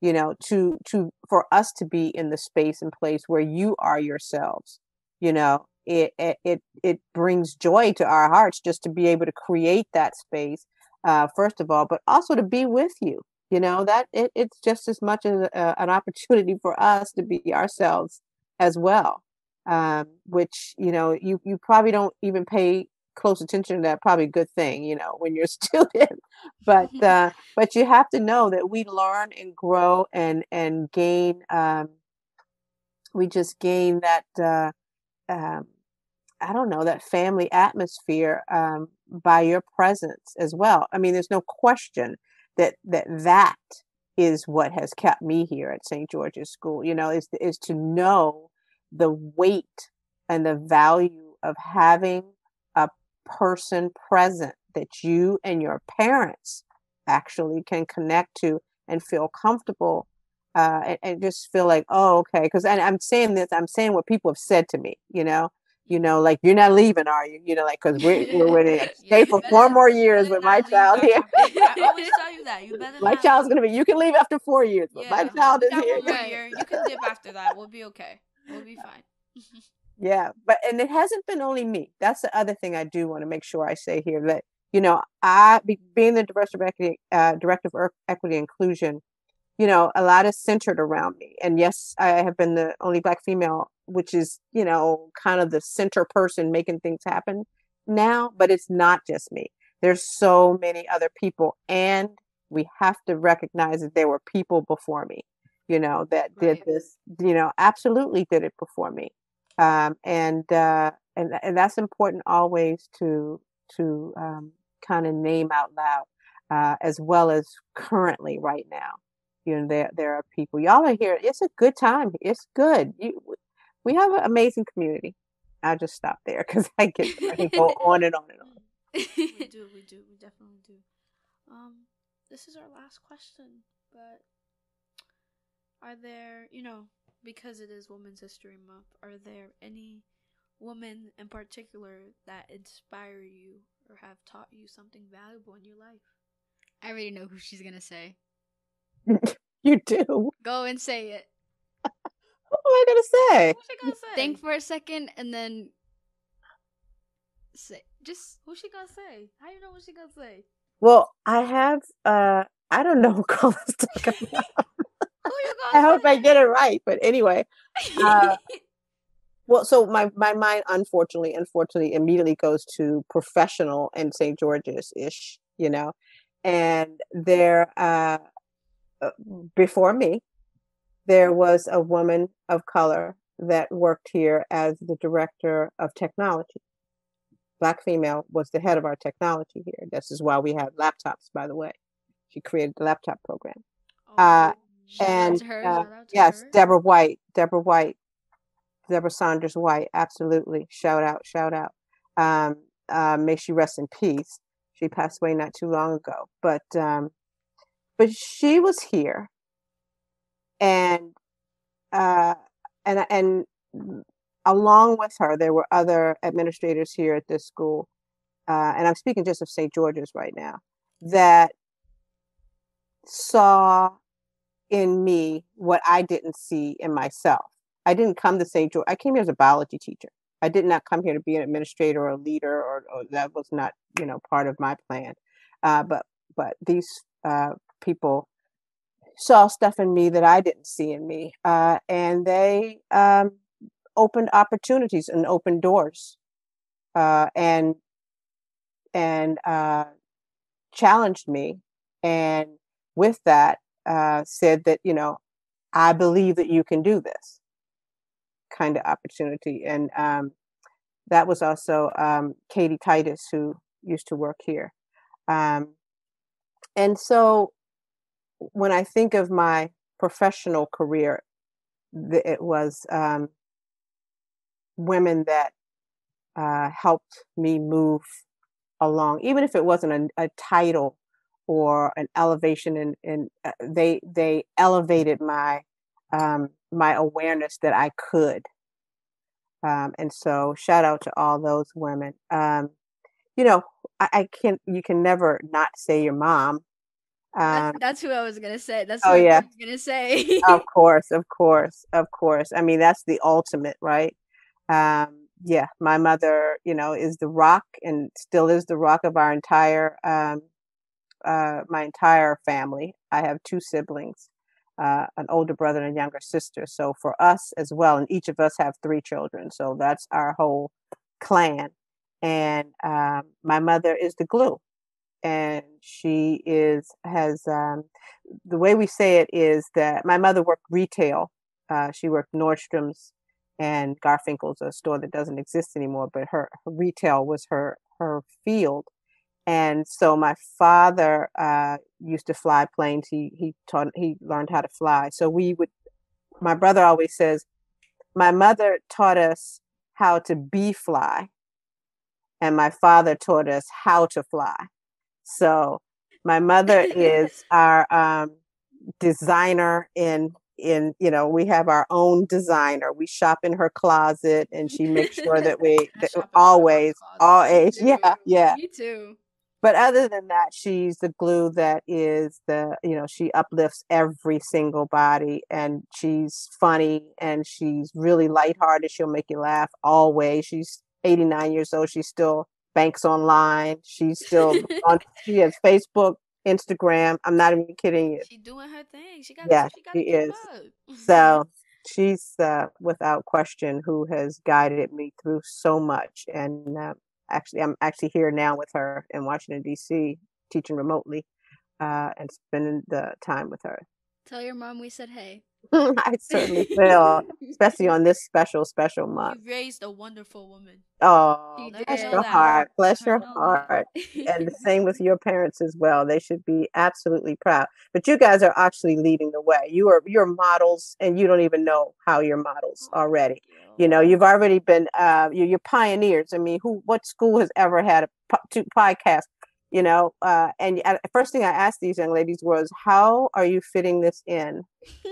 [SPEAKER 3] You know, to to for us to be in the space and place where you are yourselves. You know, it it it, it brings joy to our hearts just to be able to create that space. Uh, first of all, but also to be with you you know that it, it's just as much as a, an opportunity for us to be ourselves as well um, which you know you you probably don't even pay close attention to that probably a good thing you know when you're a *laughs* student but *laughs* uh, but you have to know that we learn and grow and and gain um, we just gain that uh, um, I don't know that family atmosphere um, by your presence as well. I mean, there's no question that that that is what has kept me here at St. George's School. You know, is is to know the weight and the value of having a person present that you and your parents actually can connect to and feel comfortable uh, and, and just feel like, oh, okay. Because I'm saying this, I'm saying what people have said to me. You know, you know, like you're not leaving, are you? You know, like because we're we're *laughs* going to stay for four more years with my child here. *laughs*
[SPEAKER 2] I always tell you that. You better
[SPEAKER 3] My
[SPEAKER 2] not
[SPEAKER 3] child's gonna be. You can leave after four years, but my
[SPEAKER 2] Yeah,
[SPEAKER 3] child
[SPEAKER 2] we
[SPEAKER 3] is here.
[SPEAKER 2] one more
[SPEAKER 1] Right.
[SPEAKER 2] year. You can dip after that. We'll be okay. We'll be fine. *laughs*
[SPEAKER 3] Yeah, but and it hasn't been only me. That's the other thing I do want to make sure I say here that you know I be, being the director of equity, uh, director of equity inclusion, you know, a lot is centered around me. And yes, I have been the only black female, which is you know kind of the center person making things happen now. But it's not just me. There's so many other people, and we have to recognize that there were people before me. You know that did
[SPEAKER 1] Right.
[SPEAKER 3] this. You know, absolutely did it before me um, and uh, and and that's important always to to um, kind of name out loud, uh, as well as currently right now. You know, there there are people. Y'all are here. It's a good time. It's good. You, we have an amazing community. I'll just stop there because I *laughs* get I can go on and on and on.
[SPEAKER 2] we do, we do, we definitely do. Um, this is our last question, but are there, you know, because it is Women's History Month, are there any women in particular that inspire you or have taught you something valuable in your life?
[SPEAKER 1] I already know who she's gonna say. *laughs*
[SPEAKER 3] You do.
[SPEAKER 1] Go and say it.
[SPEAKER 3] What am I gonna say?
[SPEAKER 2] Who's she gonna say?
[SPEAKER 1] Think for a second and then say just
[SPEAKER 2] Who's she gonna say? How do you know what she gonna say?
[SPEAKER 3] Well, I have. uh I don't know *laughs* what colors to talk about. I hope I get it right. But anyway, *laughs* uh, well, so my my mind, unfortunately, unfortunately, immediately goes to professional and St. George's ish, you know, and there, uh, before me, there was a woman of color that worked here as the director of technology. Black female was the head of our technology here. This is why we have laptops, by the way. She created the laptop program. Uh, and uh,
[SPEAKER 2] Shout out to
[SPEAKER 3] yes,
[SPEAKER 2] her.
[SPEAKER 3] Deborah White, Deborah White, Deborah Saunders White, absolutely. Shout out, shout out. Um, uh, may she rest in peace. She passed away not too long ago, but um, but she was here, and uh, and and along with her, there were other administrators here at this school, uh, and I'm speaking just of St. George's right now, that saw in me what I didn't see in myself. I didn't come to St. George. I came here as a biology teacher. I did not come here to be an administrator or a leader, or, or that was not, you know, part of my plan. Uh, but but these uh, people saw stuff in me that I didn't see in me, uh, and they um, opened opportunities and opened doors, uh, and and uh, challenged me, and with that uh, said that you know I believe that you can do this kind of opportunity, and um, that was also um, Katie Titus who used to work here, um, and so when I think of my professional career, it was um, women that uh, helped me move along, even if it wasn't a, a title or an elevation in, in uh, they they elevated my um, my awareness that I could. Um, and so shout out to all those women. Um, you know, I, I can you can never not say your mom. Um,
[SPEAKER 1] That's, who I was gonna say. That's
[SPEAKER 3] oh,
[SPEAKER 1] what
[SPEAKER 3] yeah.
[SPEAKER 1] I was gonna say.
[SPEAKER 3] of *laughs* course, of course, of course. I mean, that's the ultimate, right? Um, yeah, my mother, you know, is the rock and still is the rock of our entire, um, uh, my entire family. I have two siblings, uh, an older brother and a younger sister. So for us as well, and each of us have three children. So that's our whole clan. And um, my mother is the glue and she is has um, the way we say it is that my mother worked retail. Uh, she worked Nordstrom's and Garfinckel's, a store that doesn't exist anymore. But her, her retail was her her field, and so my father uh, used to fly planes. He he taught he learned how to fly. So we would. My brother always says, my mother taught us how to be fly, and my father taught us how to fly. So my mother is *laughs* our um, designer in in you know we have our own designer. We shop in her closet, and she makes sure that we *laughs* that
[SPEAKER 2] shop in my
[SPEAKER 3] always
[SPEAKER 2] closet.
[SPEAKER 3] always *laughs* yeah yeah.
[SPEAKER 1] Me too.
[SPEAKER 3] But other than that, she's the glue that is the you know she uplifts every single body, and she's funny and she's really lighthearted. She'll make you laugh always. She's 89 years old. she's still banks online. She's still *laughs* on. She has Facebook, Instagram. I'm not even kidding you.
[SPEAKER 2] She's doing her thing. She got.
[SPEAKER 3] Yeah,
[SPEAKER 2] she got
[SPEAKER 3] she is. So *laughs* she's uh, without question who has guided me through so much. And uh, actually, I'm actually here now with her in Washington D.C. teaching remotely uh, and spending the time with her.
[SPEAKER 1] Tell your mom we said hey. *laughs*
[SPEAKER 3] I certainly will, especially on this special, special *laughs* month.
[SPEAKER 2] you raised a wonderful woman.
[SPEAKER 3] Oh, bless your heart. Bless your heart. and the same with your parents as well. They should be absolutely proud. But you guys are actually leading the way. You are you're models, and you don't even know how you're models
[SPEAKER 2] Oh,
[SPEAKER 3] already. You know, you've already been uh, you're, you're pioneers. I mean, who what school has ever had a po- podcast? You know uh, and first thing i asked these young ladies was how are you fitting this in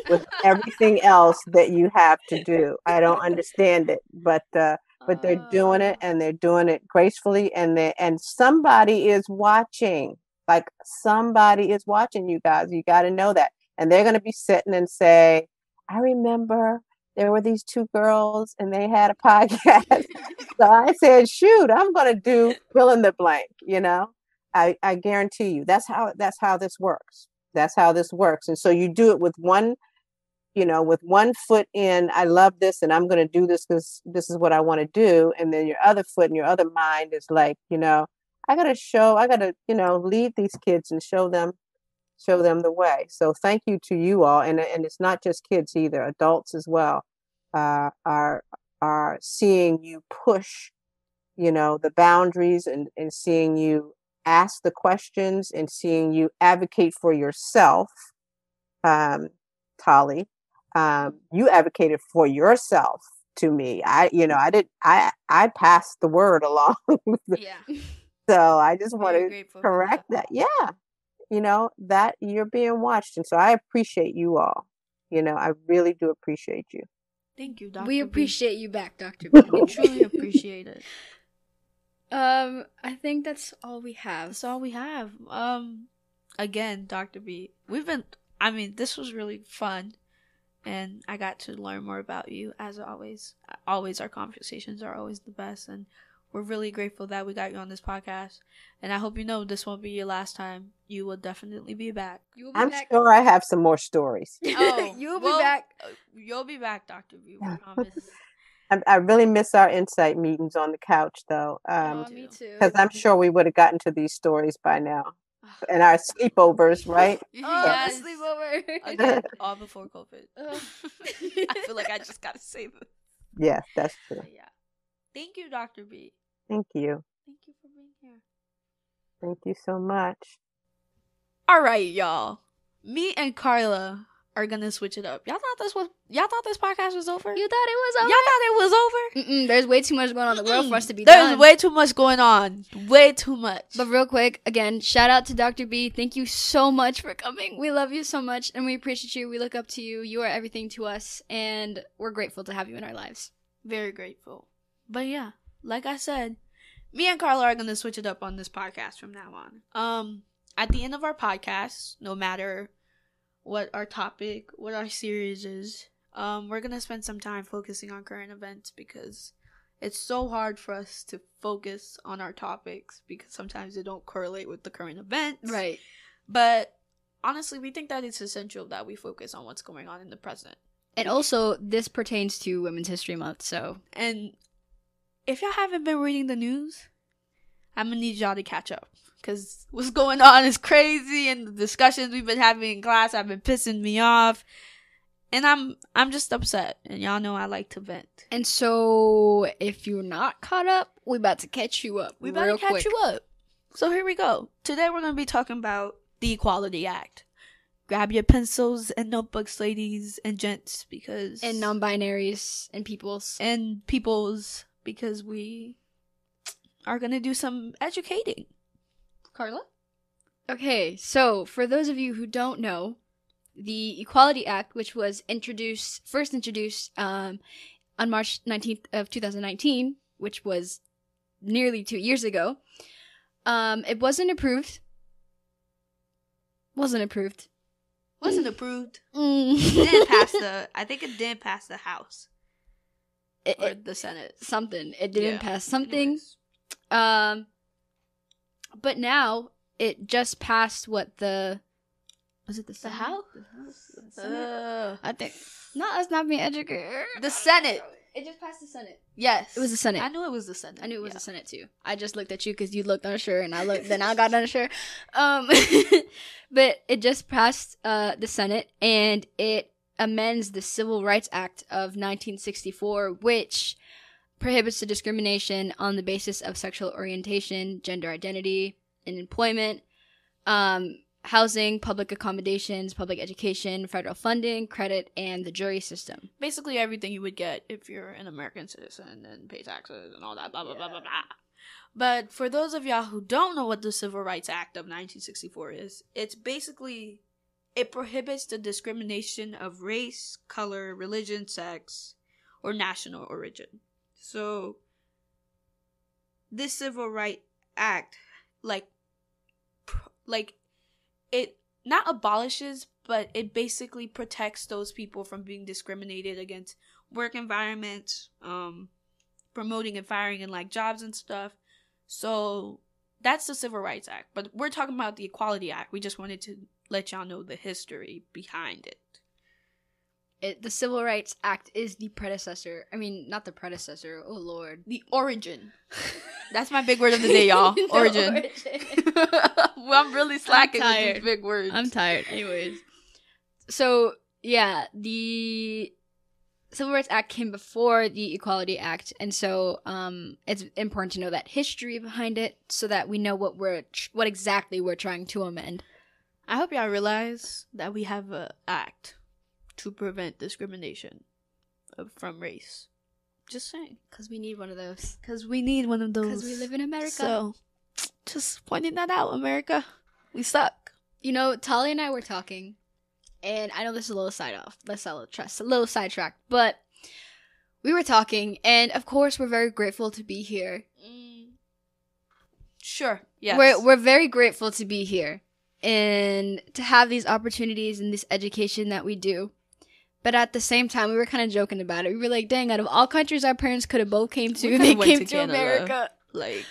[SPEAKER 3] with everything else that you have to do? I don't understand it but uh, but they're doing it
[SPEAKER 2] Uh,
[SPEAKER 3] and they're doing it gracefully and they and somebody is watching like somebody is watching you guys you got to know that and they're going to be sitting and say i remember there were these two girls and they had a *laughs* podcast. So i said shoot i'm going to do fill in the blank you know I, I guarantee you that's how that's how this works. That's how this works. And so you do it with one you know with one foot in i love this and i'm going to do this because this is what i want to do. And then your other foot and your other mind is like you know i got to show i got to you know lead these kids and show them show them the way. So thank you to you all and and it's not just kids either adults as well uh, are are seeing you push you know the boundaries and and seeing you ask the questions and seeing you advocate for yourself um Tali um you advocated for yourself to me i you know i did i i passed the word along *laughs*
[SPEAKER 2] yeah.
[SPEAKER 3] so i just *laughs* want to correct that yeah you know that you're being watched and so i appreciate you all you know i really do appreciate you
[SPEAKER 2] Thank you, Doctor.
[SPEAKER 1] we appreciate you back, Dr. B.
[SPEAKER 2] We truly appreciate it. *laughs*
[SPEAKER 1] um, I think that's all we have.
[SPEAKER 2] That's all we have. Um, again, Doctor B. We've been. I mean, this was really fun, and I got to learn more about you as always. Always, our conversations are always the best, and we're really grateful that we got you on this podcast. And I hope you know this won't be your last time. You will definitely be back.
[SPEAKER 1] You will be
[SPEAKER 3] i'm
[SPEAKER 1] back.
[SPEAKER 3] sure i have some more stories
[SPEAKER 2] Oh, *laughs*
[SPEAKER 1] you will
[SPEAKER 2] well,
[SPEAKER 1] be back.
[SPEAKER 2] You'll be back, Doctor B. We promise. *laughs*
[SPEAKER 3] I, I really miss our insight meetings on the couch though um
[SPEAKER 1] Aw, me too.
[SPEAKER 3] because i'm sure we would have gotten to these stories by now and our sleepovers right *laughs*
[SPEAKER 1] Oh,
[SPEAKER 2] Yes.
[SPEAKER 1] sleepover. *laughs*
[SPEAKER 2] Again, *laughs* all before COVID. I feel like I just gotta say this.
[SPEAKER 3] yes that's true
[SPEAKER 2] But yeah. Thank you, Doctor B.
[SPEAKER 3] thank you
[SPEAKER 2] Thank you for being here.
[SPEAKER 3] thank you so much
[SPEAKER 2] All right, y'all. Me and Carla are gonna switch it up. Y'all thought this was y'all thought this podcast was over?
[SPEAKER 1] You thought it was over.
[SPEAKER 2] y'all thought it was over?
[SPEAKER 1] Mm-mm, there's way too much going on in the world for us to be
[SPEAKER 2] There's
[SPEAKER 1] done.
[SPEAKER 2] way too much going on. Way too much.
[SPEAKER 1] But real quick, again, shout out to Dr. B. Thank you so much for coming. We love you so much and we appreciate you. We look up to you. You are everything to us and we're grateful to have you in our lives.
[SPEAKER 2] very grateful. But yeah, like I said, me and Carla are gonna switch it up on this podcast from now on. Um, at the end of our podcast, no matter what our topic, what our series is, um, we're gonna spend some time focusing on current events because it's so hard for us to focus on our topics because sometimes they don't correlate with the current events.
[SPEAKER 1] Right.
[SPEAKER 2] But honestly, we think that it's essential that we focus on what's going on in the present.
[SPEAKER 1] And also, this pertains to Women's History Month, so
[SPEAKER 2] And if y'all haven't been reading the news, I'm gonna need y'all to catch up. Cause what's going on is crazy and the discussions we've been having in class have been pissing me off. And I'm I'm just upset. And y'all know I like to vent.
[SPEAKER 1] and so if you're not caught up, we're about to catch you up.
[SPEAKER 2] We're about
[SPEAKER 1] real
[SPEAKER 2] catch
[SPEAKER 1] quick.
[SPEAKER 2] you up. So here we go. Today we're gonna be talking about the Equality Act. Grab your pencils and notebooks, ladies and gents, because
[SPEAKER 1] And non-binaries and peoples.
[SPEAKER 2] and peoples because we are gonna do some educating. Carla?
[SPEAKER 1] Okay, so for those of you who don't know, the Equality Act, which was introduced first introduced um, on March 19th of 2019, which was nearly two years ago, um, it wasn't approved. Wasn't approved.
[SPEAKER 2] Wasn't approved. *laughs*
[SPEAKER 1] Mm.
[SPEAKER 2] It didn't pass the. *laughs* I think it didn't pass the House
[SPEAKER 1] It-
[SPEAKER 2] or
[SPEAKER 1] it-
[SPEAKER 2] the Senate.
[SPEAKER 1] something. It didn't
[SPEAKER 2] Yeah.
[SPEAKER 1] pass something.
[SPEAKER 2] Anyways.
[SPEAKER 1] Um, but now it just passed what the was it the
[SPEAKER 2] The
[SPEAKER 1] Senate?
[SPEAKER 2] House?
[SPEAKER 1] The House?
[SPEAKER 2] Uh,
[SPEAKER 1] I think not us not being educated.
[SPEAKER 2] the Senate.
[SPEAKER 1] It just passed the Senate.
[SPEAKER 2] Yes,
[SPEAKER 1] It was the Senate.
[SPEAKER 2] I knew it was the Senate.
[SPEAKER 1] I knew it was
[SPEAKER 2] yeah.
[SPEAKER 1] the Senate too. I just looked at you because you looked unsure, and I looked. then I got *laughs* unsure. Um, *laughs* but it just passed uh, the Senate, and it amends the Civil Rights Act of 1964, which prohibits the discrimination on the basis of sexual orientation, gender identity, in employment, um, housing, public accommodations, public education, federal funding, credit, and the jury system.
[SPEAKER 2] Basically everything you would get if you're an American citizen and pay taxes and all that. Blah blah blah blah blah. But for those of y'all who don't know what the Civil Rights Act of 1964 is, it's basically it prohibits the discrimination of race, color, religion, sex, or national origin. So this Civil Right Act like like it not abolishes but it basically protects those people from being discriminated against work environments, um promoting and firing and like jobs and stuff. So that's the Civil Rights Act. But we're talking about the Equality Act. We just wanted to let y'all know the history behind it.
[SPEAKER 1] It, the Civil Rights Act is the predecessor. I mean, not the predecessor. Oh Lord.
[SPEAKER 2] The origin. *laughs* That's my big word of the day, y'all. *laughs*
[SPEAKER 1] The
[SPEAKER 2] origin.
[SPEAKER 1] origin. *laughs*
[SPEAKER 2] well, I'm really slacking with these big words.
[SPEAKER 1] I'm tired. Anyways, so yeah, the Civil Rights Act came before the Equality Act, and so um, it's important to know that history behind it, so that we know what we're tr- what exactly we're trying to amend.
[SPEAKER 2] I hope y'all realize that we have a act to prevent discrimination uh, from race. Just saying,
[SPEAKER 1] Because we need one of those.
[SPEAKER 2] because we need one of those.
[SPEAKER 1] Because we live in America.
[SPEAKER 2] So, just pointing that out, America. We suck.
[SPEAKER 1] you know, Tali and I were talking, and I know this is a little side off, let's a little trust, a little sidetracked, but we were talking, and of course, we're very grateful to be here. Mm.
[SPEAKER 2] Sure. Yes.
[SPEAKER 1] We're we're very grateful to be here and to have these opportunities and this education that we do. But at the same time, we were kind of joking about it. We were like, "Dang, out of all countries our parents could have both came to, they came
[SPEAKER 2] to
[SPEAKER 1] to, America."
[SPEAKER 2] like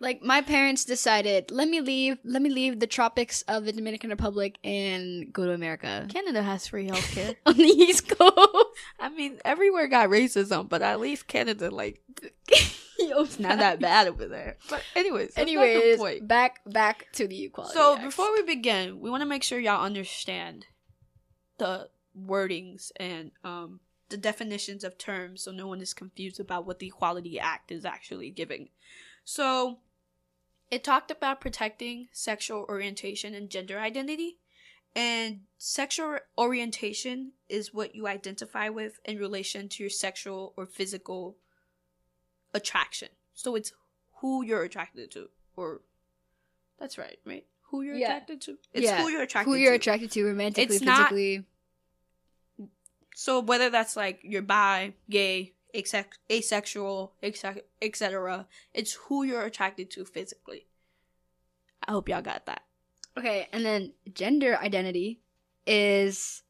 [SPEAKER 1] Like my parents decided, "Let me leave, let me leave the tropics of the Dominican Republic and go to America
[SPEAKER 2] Canada has free healthcare. *laughs*
[SPEAKER 1] on the East Coast."
[SPEAKER 2] I mean, everywhere got racism, but at least Canada, like, *laughs* it's not that bad over there. But anyways,
[SPEAKER 1] Anyways, back back to the equality.
[SPEAKER 2] So before we begin, we want to make sure y'all understand the wordings and um the definitions of terms so no one is confused about what the Equality Act is actually giving. So it talked about protecting sexual orientation and gender identity. And sexual orientation is what you identify with in relation to your sexual or physical attraction. So it's who you're attracted to or that's right, right? Who you're
[SPEAKER 1] Yeah.
[SPEAKER 2] attracted to. It's
[SPEAKER 1] Yeah,
[SPEAKER 2] who you're attracted to.
[SPEAKER 1] who you're
[SPEAKER 2] to.
[SPEAKER 1] attracted to romantically,
[SPEAKER 2] It's not-
[SPEAKER 1] physically.
[SPEAKER 2] So whether that's like you're bi, gay, asex- asexual, etc., it's who you're attracted to physically. I hope y'all got that.
[SPEAKER 1] Okay, and then gender identity is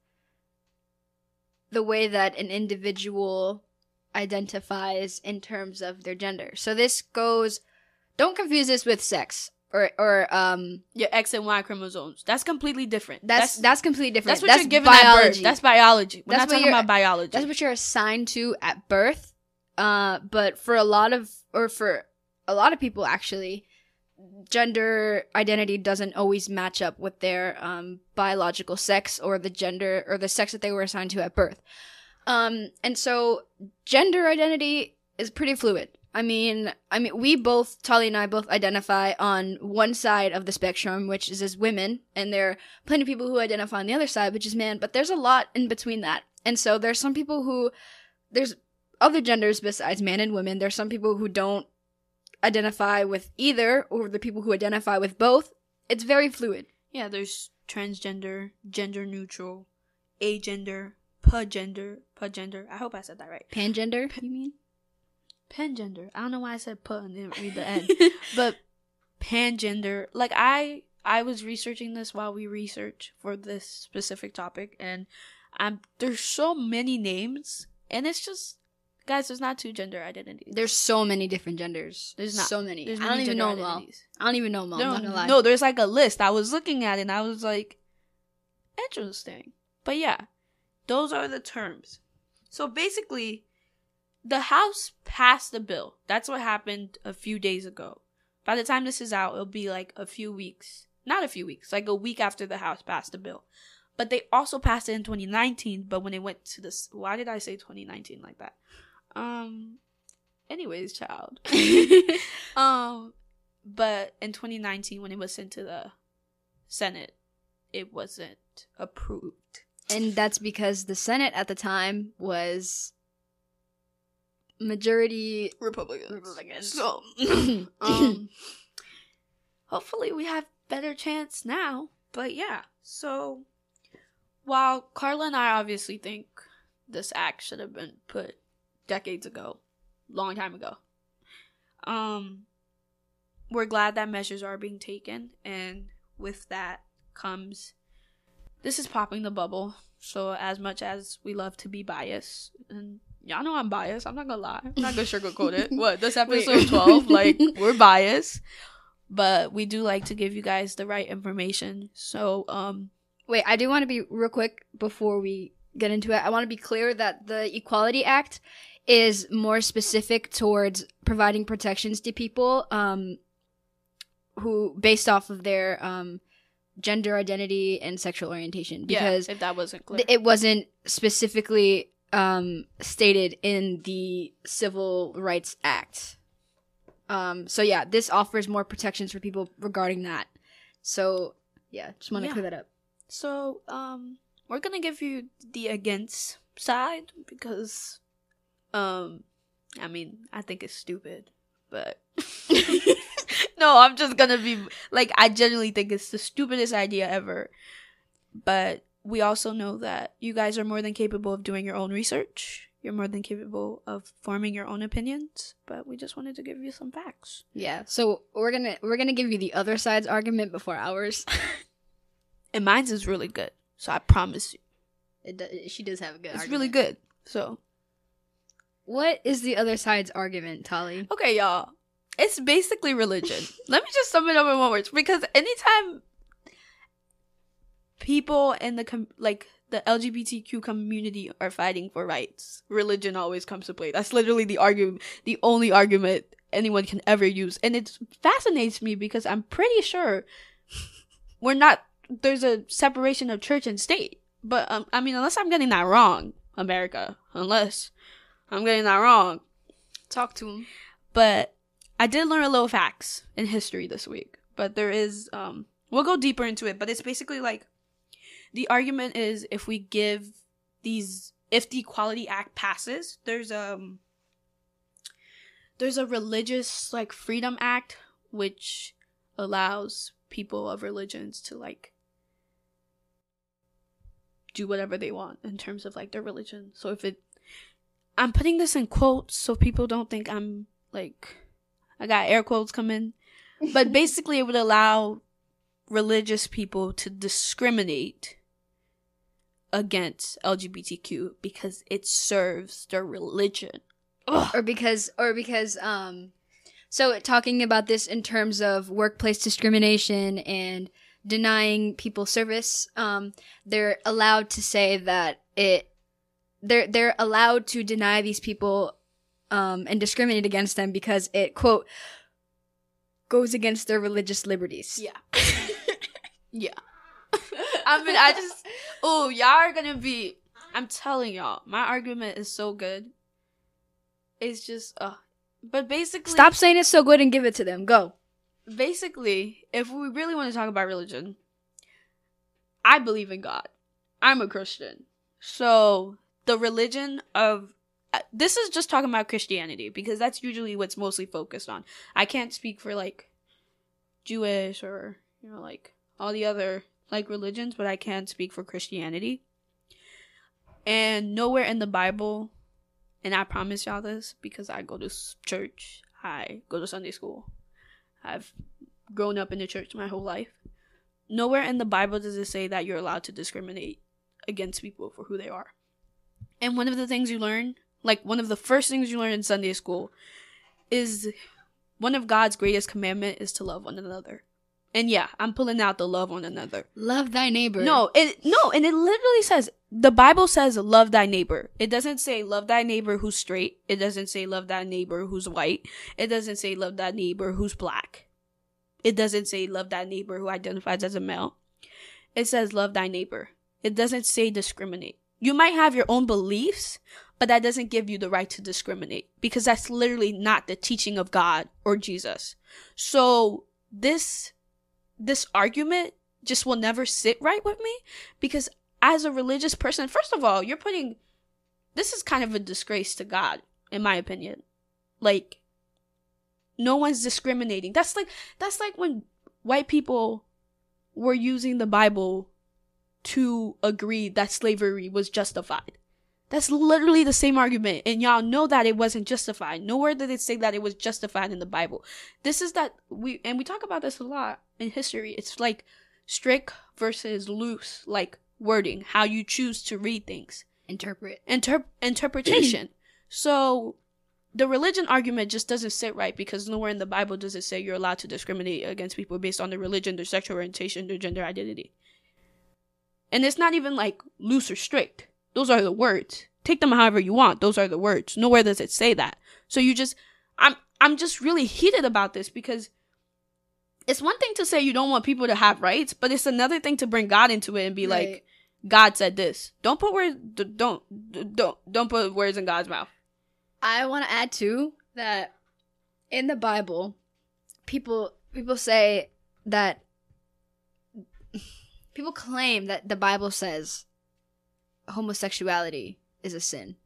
[SPEAKER 1] the way that an individual identifies in terms of their gender. So this goes don't confuse this with sex or or um
[SPEAKER 2] Your X and Y chromosomes. That's completely different.
[SPEAKER 1] that's that's, completely different.
[SPEAKER 2] that's what you're given at birth. That's biology. We're
[SPEAKER 1] That's
[SPEAKER 2] not talking about biology.
[SPEAKER 1] That's what you're assigned to at birth. Uh, but for a lot of, or for a lot of people, actually, gender identity doesn't always match up with their um, biological sex or the gender or the sex that they were assigned to at birth. Um, and so gender identity is pretty fluid. I mean, I mean, we both, Tali and I, both identify on one side of the spectrum, which is as women, and there are plenty of people who identify on the other side, which is man. But there's a lot in between that, and so there's some people who, there's other genders besides man and women. There's some people who don't identify with either, or the people who identify with both. It's very fluid.
[SPEAKER 2] yeah, there's transgender, gender neutral, agender, pagender, pagender. I hope I said that right.
[SPEAKER 1] Pangender, you mean?
[SPEAKER 2] Pangender. I don't know why I said put and didn't read the end. *laughs* but pangender like i i was researching this while we research for this specific topic and i'm there's so many names and it's just guys there's not two gender identities
[SPEAKER 1] There's so many different genders.
[SPEAKER 2] There's not.
[SPEAKER 1] so many. I don't even know them all. I don't even know them all. I'm
[SPEAKER 2] no,
[SPEAKER 1] not gonna lie.
[SPEAKER 2] no there's like a list i was looking at it and i was like interesting but yeah those are the terms so basically the house passed the bill. That's what happened a few days ago. By the time this is out it'll be like a few weeks. Not a few weeks like a week after the house passed the bill. But they also passed it in 2019 but when it went to this why did i say 2019 like that? Um anyways child. *laughs* Um but in 2019 when it was sent to the senate it wasn't approved.
[SPEAKER 1] And that's because the Senate at the time was majority
[SPEAKER 2] Republicans.
[SPEAKER 1] Republicans.
[SPEAKER 2] So, *coughs* um, *coughs* hopefully we have better chance now. But yeah, so while Carla and I obviously think this act should have been put decades ago, long time ago, um, we're glad that measures are being taken, and with that comes this is popping the bubble. So as much as we love to be biased, and y'all know I'm biased, I'm not gonna lie, I'm not gonna sugarcoat it. *laughs* What this episode twelve, like we're biased, but we do like to give you guys the right information. So um,
[SPEAKER 1] Wait, I do want to be real quick before we get into it. I want to be clear that the Equality Act is more specific towards providing protections to people um, who, based off of their um, gender identity and sexual orientation, because
[SPEAKER 2] yeah, if that wasn't clear,
[SPEAKER 1] th- it wasn't specifically um, stated in the Civil Rights Act. Um, so yeah, this offers more protections for people regarding that. So yeah, just want to
[SPEAKER 2] Yeah.
[SPEAKER 1] clear that up.
[SPEAKER 2] So, um, we're gonna give you the against side because, um, I mean, I think it's stupid, but *laughs* no, I'm just gonna be like, I genuinely think it's the stupidest idea ever. But we also know that you guys are more than capable of doing your own research. You're more than capable of forming your own opinions. But we just wanted to give you some facts.
[SPEAKER 1] Yeah. So we're gonna we're gonna give you the other side's argument before ours. *laughs*
[SPEAKER 2] And mine's is really good, so I promise you,
[SPEAKER 1] it, do- she does have a good.
[SPEAKER 2] it's
[SPEAKER 1] argument.
[SPEAKER 2] really good. So.
[SPEAKER 1] What is the other side's argument, Tali?
[SPEAKER 2] Okay, y'all. It's basically religion. *laughs* Let me just sum it up in one word. Because anytime people in the com- like the LGBTQ community are fighting for rights, religion always comes to play. That's literally the argument, the only argument anyone can ever use, and it fascinates me because I'm pretty sure we're not. There's a separation of church and state, but um, I mean, unless I'm getting that wrong, America, unless I'm getting that wrong,
[SPEAKER 1] Talk to him.
[SPEAKER 2] but I did learn a little facts in history this week. But there is um we'll go deeper into it, but it's basically like the argument is if we give these if the Equality Act passes, there's um there's a religious like freedom act which allows people of religions to like do whatever they want in terms of like their religion. So if it I'm putting this in quotes so people don't think I'm like I got air quotes coming. But *laughs* basically it would allow religious people to discriminate against LGBTQ because it serves their religion. Ugh.
[SPEAKER 1] or because or because um so talking about this in terms of workplace discrimination and denying people service um they're allowed to say that it they're they're allowed to deny these people um and discriminate against them because it quote goes against their religious liberties
[SPEAKER 2] Yeah. *laughs* *laughs* yeah. *laughs* I mean, I just, oh, y'all are gonna be, I'm telling y'all, my argument is so good. It's just, uh, but basically,
[SPEAKER 1] stop saying it's so good and give it to them go
[SPEAKER 2] basically, if we really want to talk about religion, I believe in God. I'm a Christian. So, the religion of uh, this is just talking about Christianity because that's usually what's mostly focused on. I can't speak for like Jewish or, you know, like all the other like religions, but I can speak for Christianity. And nowhere in the Bible, and I promise y'all this because I go to church, I go to Sunday school, I've grown up in the church my whole life. Nowhere in the Bible does it say that you're allowed to discriminate against people for who they are. And one of the things you learn, like one of the first things you learn in Sunday school, is one of God's greatest commandment is to love one another. And yeah, I'm pulling out the love one another.
[SPEAKER 1] love thy neighbor
[SPEAKER 2] No, it no, and it literally says the Bible says love thy neighbor. It doesn't say love thy neighbor who's straight. It doesn't say love thy neighbor who's white. It doesn't say love thy neighbor who's black. It doesn't say love thy neighbor who identifies as a male. It says love thy neighbor. It doesn't say discriminate. You might have your own beliefs, but that doesn't give you the right to discriminate because that's literally not the teaching of God or Jesus. So this this argument just will never sit right with me because as a religious person, first of all, you're putting this is kind of a disgrace to God. in my opinion. Like no one's discriminating. That's like that's like when white people were using the Bible to agree that slavery was justified. That's literally the same argument, and y'all know that it wasn't justified. Nowhere did it say that it was justified in the Bible. This is that we and we talk about this a lot in history. It's like strict versus loose, like wording, how you choose to read things,
[SPEAKER 1] Interpret.
[SPEAKER 2] Inter- interpretation. *clears throat* so the religion argument just doesn't sit right because nowhere in the Bible does it say you're allowed to discriminate against people based on their religion, their sexual orientation, their gender identity. And it's not even like loose or strict. Those are the words. Take them however you want. Those are the words. Nowhere does it say that. So you just I'm I'm just really heated about this because it's one thing to say you don't want people to have rights, but it's another thing to bring God into it and be
[SPEAKER 1] Right.
[SPEAKER 2] like, God said this. Don't put words. Don't don't don't put words in God's mouth.
[SPEAKER 1] I want to add too that in the Bible, people people say that *laughs* people claim that the Bible says homosexuality is a sin.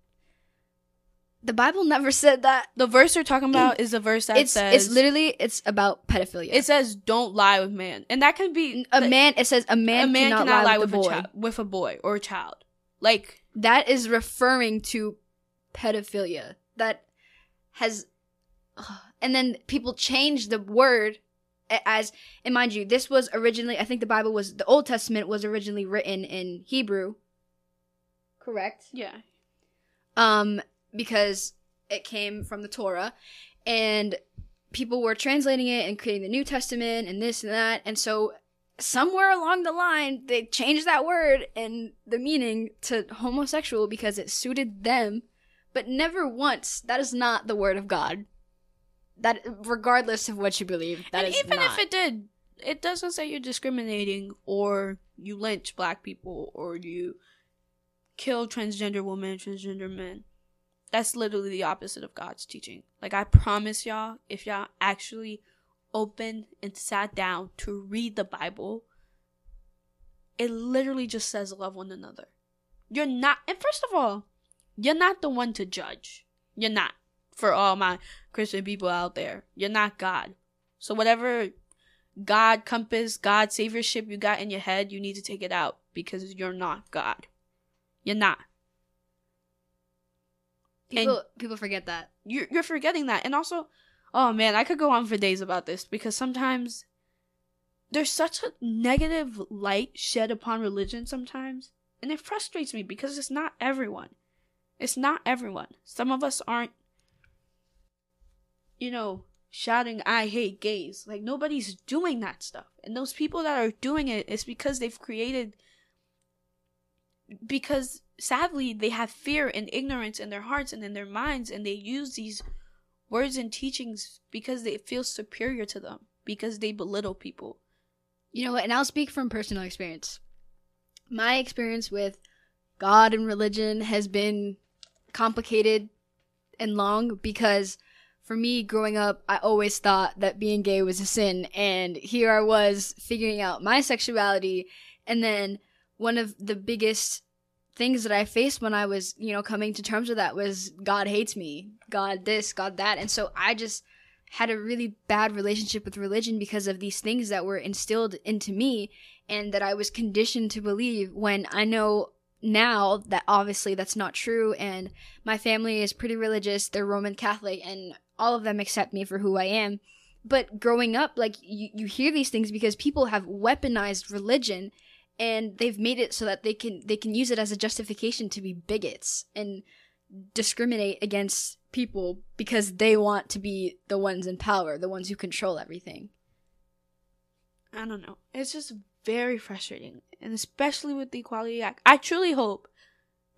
[SPEAKER 1] The Bible never *laughs* said that.
[SPEAKER 2] The verse they're talking about is a verse that
[SPEAKER 1] it's
[SPEAKER 2] says
[SPEAKER 1] it's literally it's about pedophilia.
[SPEAKER 2] it says don't lie with man, and that can be
[SPEAKER 1] a
[SPEAKER 2] like,
[SPEAKER 1] man. It says a man,
[SPEAKER 2] a man
[SPEAKER 1] cannot,
[SPEAKER 2] cannot
[SPEAKER 1] lie,
[SPEAKER 2] lie
[SPEAKER 1] with,
[SPEAKER 2] with,
[SPEAKER 1] a
[SPEAKER 2] a
[SPEAKER 1] boy.
[SPEAKER 2] with a boy or a child. Like
[SPEAKER 1] that is referring to pedophilia that has and then people change the word as and mind you this was originally i think the bible was the old testament was originally written in hebrew correct.
[SPEAKER 2] Yeah,
[SPEAKER 1] um because it came from the torah and people were translating it and creating the new testament and this and that and so somewhere along the line they changed that word and the meaning to homosexual because it suited them but never once that is not the word of god. That regardless of what you believe that
[SPEAKER 2] and
[SPEAKER 1] is
[SPEAKER 2] even
[SPEAKER 1] not.
[SPEAKER 2] if it did, it doesn't say you're discriminating or you lynch black people or you kill transgender women, transgender men. That's literally the opposite of God's teaching. Like I promise y'all, if y'all actually opened and sat down to read the Bible, it literally just says love one another. You're not, and first of all, you're not the one to judge. You're not. For all my Christian people out there, you're not God. So whatever God compass, God saviorship you got in your head, you need to take it out because you're not God. You're not.
[SPEAKER 1] people people forget that
[SPEAKER 2] You're you're forgetting that. And also, oh man, I could go on for days about this because sometimes there's such a negative light shed upon religion sometimes, and it frustrates me because it's not everyone. It's not everyone. Some of us aren't you know, shouting I hate gays. Like nobody's doing that stuff. And those people that are doing it, it is because they've created because sadly they have fear and ignorance in their hearts and in their minds and they use these words and teachings because they feel superior to them because they belittle people
[SPEAKER 1] You know what? And I'll speak from personal experience. My experience with God and religion has been complicated and long because for me growing up, I always thought that being gay was a sin. And here I was figuring out my sexuality. And then one of the biggest things that I faced when I was, you know, coming to terms with that was God hates me, God this, God that. And so I just had a really bad relationship with religion because of these things that were instilled into me and that I was conditioned to believe when I know now that obviously that's not true and my family is pretty religious they're roman catholic and all of them accept me for who i am but growing up like you, you hear these things because people have weaponized religion and they've made it so that they can they can use it as a justification to be bigots and discriminate against people because they want to be the ones in power the ones who control everything.
[SPEAKER 2] I don't know. It's just very frustrating and especially with the equality act. I truly hope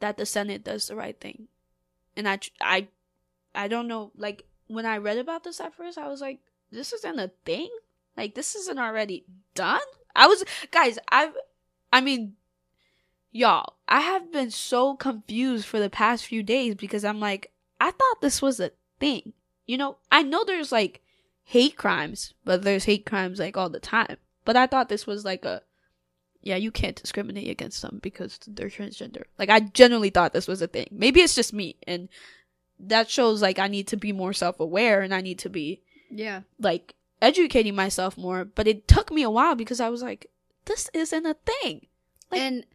[SPEAKER 2] that the senate does the right thing. And i i i don't know like when i read about this at first i was like this isn't a thing? Like this isn't already done? I was guys i've i mean y'all i have been so confused for the past few days because i'm like i thought this was a thing you know i know there's like hate crimes but there's hate crimes like all the time but i thought this was like a yeah you can't discriminate against them because they're transgender like i genuinely thought this was a thing maybe it's just me and that shows like I need to be more self aware and I need to be
[SPEAKER 1] Yeah.
[SPEAKER 2] like educating myself more. But it took me a while because I was like, this isn't a thing. Like-
[SPEAKER 1] and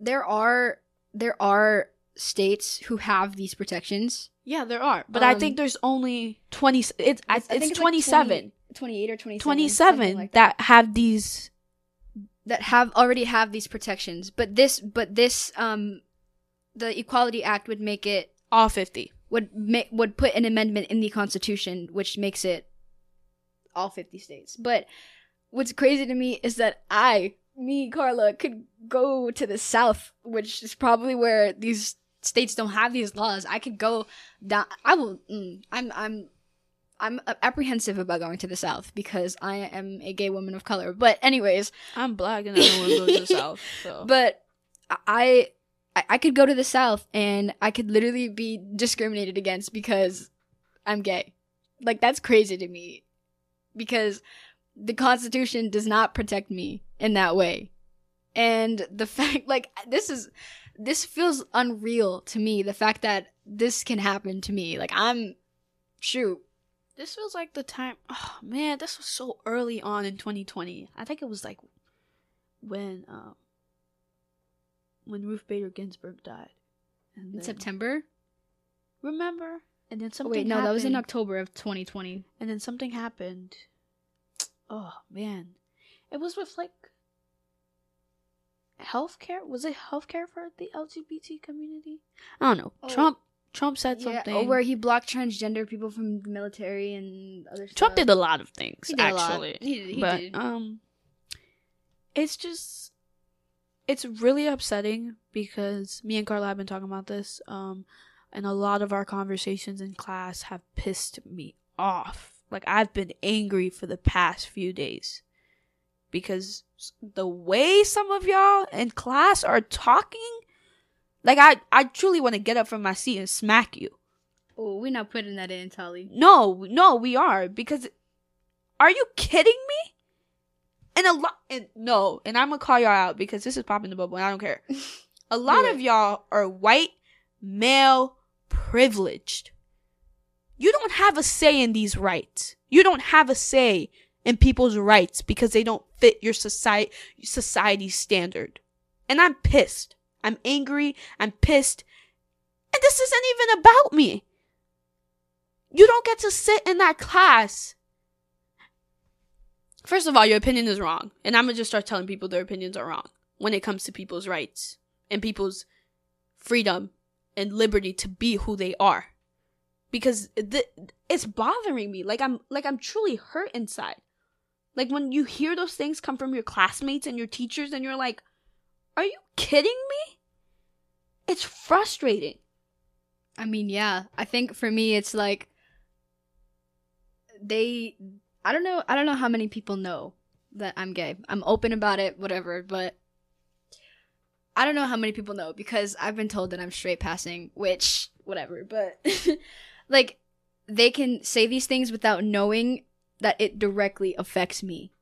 [SPEAKER 1] there are there are states who have these protections.
[SPEAKER 2] Yeah, there are, but I
[SPEAKER 1] Um,
[SPEAKER 2] think there's only twenty. It's it's,
[SPEAKER 1] I think
[SPEAKER 2] it's
[SPEAKER 1] like
[SPEAKER 2] twenty seven.
[SPEAKER 1] 28 or 27.
[SPEAKER 2] 27
[SPEAKER 1] something like
[SPEAKER 2] that have these
[SPEAKER 1] that have already have these protections. But this but this um the Equality Act would make it
[SPEAKER 2] all 50
[SPEAKER 1] would make would put an amendment in the Constitution which makes it all 50 states. But what's crazy to me is that I, me, Carla, could go to the South, which is probably where these states don't have these laws. I could go down. I will. Mm, I'm. I'm. I'm apprehensive about going to the South because I am a gay woman of color. But anyways,
[SPEAKER 2] i'm black and i don't want to go to the *laughs* south so
[SPEAKER 1] but I, I I could go to the South and I could literally be discriminated against because I'm gay. Like that's crazy to me. Because the Constitution does not protect me in that way. And the *laughs* fact like this is this feels unreal to me, the fact that this can happen to me. Like I'm shoot.
[SPEAKER 2] this feels like the time oh man this was so early on in 2020 i think it was like when um when ruth bader ginsburg died and
[SPEAKER 1] In
[SPEAKER 2] then-
[SPEAKER 1] September?
[SPEAKER 2] remember and then
[SPEAKER 1] Oh,
[SPEAKER 2] something
[SPEAKER 1] wait, no, that was in. October of 2020.
[SPEAKER 2] and then something happened. Oh man, it was with like healthcare. Was it healthcare for the LGBT community? I don't know.
[SPEAKER 1] Oh.
[SPEAKER 2] Trump Trump said
[SPEAKER 1] Yeah,
[SPEAKER 2] something.
[SPEAKER 1] oh, where he blocked transgender people from the military and other stuff.
[SPEAKER 2] Trump did a lot of things
[SPEAKER 1] He did a lot.
[SPEAKER 2] actually.
[SPEAKER 1] He did- he
[SPEAKER 2] but
[SPEAKER 1] did.
[SPEAKER 2] um, it's just it's really upsetting because me and Carla have been talking about this. Um, and a lot of our conversations in class have pissed me off. Like I've been angry for the past few days because the way some of y'all in class are talking, like I I truly want to get up from my seat and smack you.
[SPEAKER 1] Oh, we're not putting that in, Tali.
[SPEAKER 2] No, no, we are because are you kidding me? And a lot, and no, and I'm gonna call y'all out because this is popping the bubble, and I don't care. *laughs* A lot
[SPEAKER 1] Do
[SPEAKER 2] of y'all are white, male, privileged. You don't have a say in these rights. You don't have a say in people's rights because they don't fit your society society standard. And I'm pissed. I'm angry. I'm pissed. And this isn't even about me. You don't get to sit in that class. First of all, your opinion is wrong. And I'm going to just start telling people their opinions are wrong when it comes to people's rights and people's freedom and liberty to be who they are. Because th- it's bothering me. Like I'm like I'm truly hurt inside. Like when you hear those things come from your classmates and your teachers and you're like, "Are you kidding me?" It's frustrating.
[SPEAKER 1] I mean, yeah. I think for me, it's like they. I don't know. I don't know how many people know that I'm gay. I'm open about it, whatever. But I don't know how many people know because I've been told that I'm straight passing, which whatever. But *laughs* like, they can say these things without knowing that it directly affects me,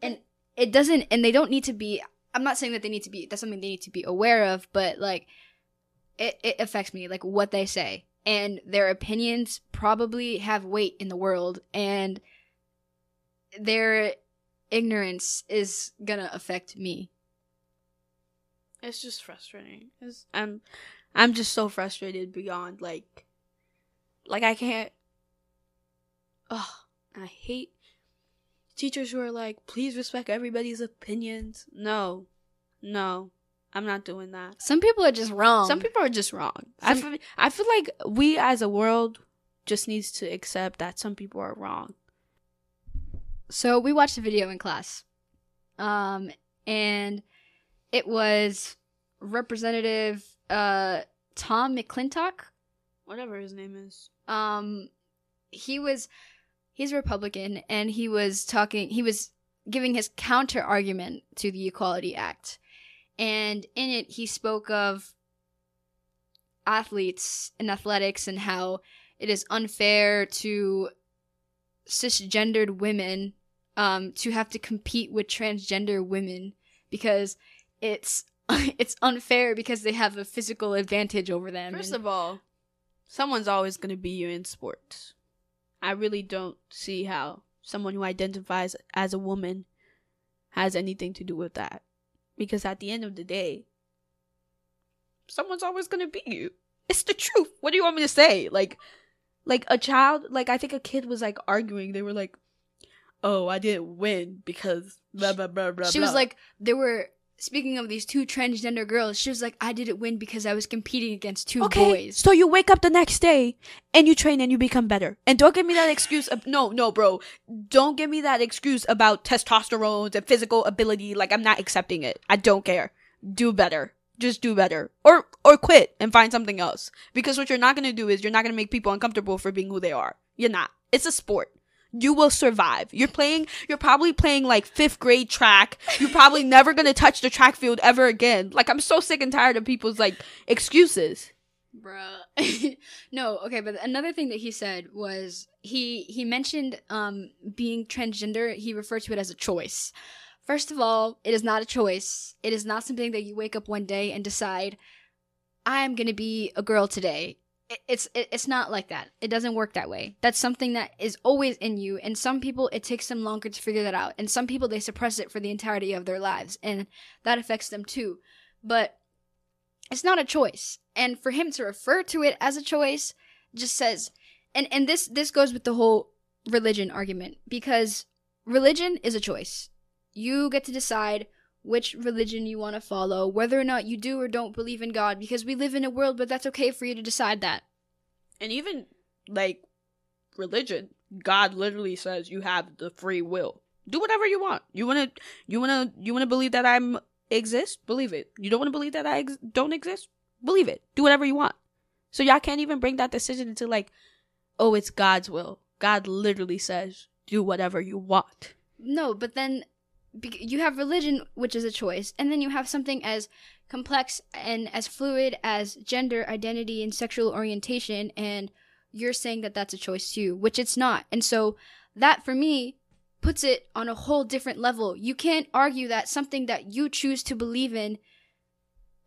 [SPEAKER 1] and it doesn't. And they don't need to be. I'm not saying that they need to be. That's something they need to be aware of, but like it, it affects me like what they say and their opinions probably have weight in the world and their ignorance is gonna affect me
[SPEAKER 2] It's just frustrating. It's, I'm I'm just so frustrated beyond like like I can't Ugh, I hate teachers who are like, please respect everybody's opinions. No. No. I'm not doing that.
[SPEAKER 1] some people are just wrong
[SPEAKER 2] Some people are just wrong. I feel, I feel like we as a world just needs to accept that some people are wrong.
[SPEAKER 1] so we watched a video in class um and it was representative uh tom mcclintock
[SPEAKER 2] Whatever his name is.
[SPEAKER 1] um he was he's a republican and he was talking he was giving his counter argument to the equality act and in it he spoke of athletes and athletics and how it is unfair to cisgendered women um to have to compete with transgender women because it's *laughs* it's unfair because they have a physical advantage over them
[SPEAKER 2] First
[SPEAKER 1] and-
[SPEAKER 2] of all, someone's always going to be you in sports. I really don't see how someone who identifies as a woman has anything to do with that. Because at the end of the day, someone's always going to be you. It's the truth. What do you want me to say? Like like a child, like I think a kid was like arguing. They were like, "Oh, I didn't win because blah blah blah blah."
[SPEAKER 1] she
[SPEAKER 2] blah.
[SPEAKER 1] was like, there were speaking of these two transgender girls. She was like, I didn't win because I was competing against two
[SPEAKER 2] okay,
[SPEAKER 1] boys.
[SPEAKER 2] so you wake up the next day and you train and you become better. And don't give me that excuse. Of, no, no, bro. Don't give me that excuse about testosterone and physical ability. Like I'm not accepting it. I don't care. Do better. Just do better. Or or quit and find something else. Because what you're not gonna do is you're not gonna make people uncomfortable for being who they are. You're not. It's a sport. You will survive. You're playing, you're probably playing like fifth grade track. You're probably *laughs* never gonna touch the track field ever again. Like, I'm so sick and tired of people's like excuses.
[SPEAKER 1] Bruh. *laughs* no, okay, but another thing that he said was he he mentioned um being transgender, he referred to it as a choice. First of all, it is not a choice. It is not something that you wake up one day and decide I'm to be a girl today. It, it's it, it's not like that. It doesn't work that way. That's something that is always in you and some people it takes them longer to figure that out and some people they suppress it for the entirety of their lives and that affects them too. But it's not a choice. And for him to refer to it as a choice just says and and this this goes with the whole religion argument because religion is a choice. You get to decide which religion you want to follow, whether or not you do or don't believe in God because we live in a world but that's okay for you to decide that.
[SPEAKER 2] And even like religion, God literally says you have the free will. Do whatever you want. You want to you want to you want to believe that I'm exist? Believe it. You don't want to believe that I ex- don't exist? Believe it. Do whatever you want. So y'all can't even bring that decision into like oh, it's God's will. God literally says do whatever you want.
[SPEAKER 1] No, but then you have religion, which is a choice, and then you have something as complex and as fluid as gender identity and sexual orientation, and you're saying that that's a choice too, which it's not. And so that for me puts it on a whole different level. You can't argue that something that you choose to believe in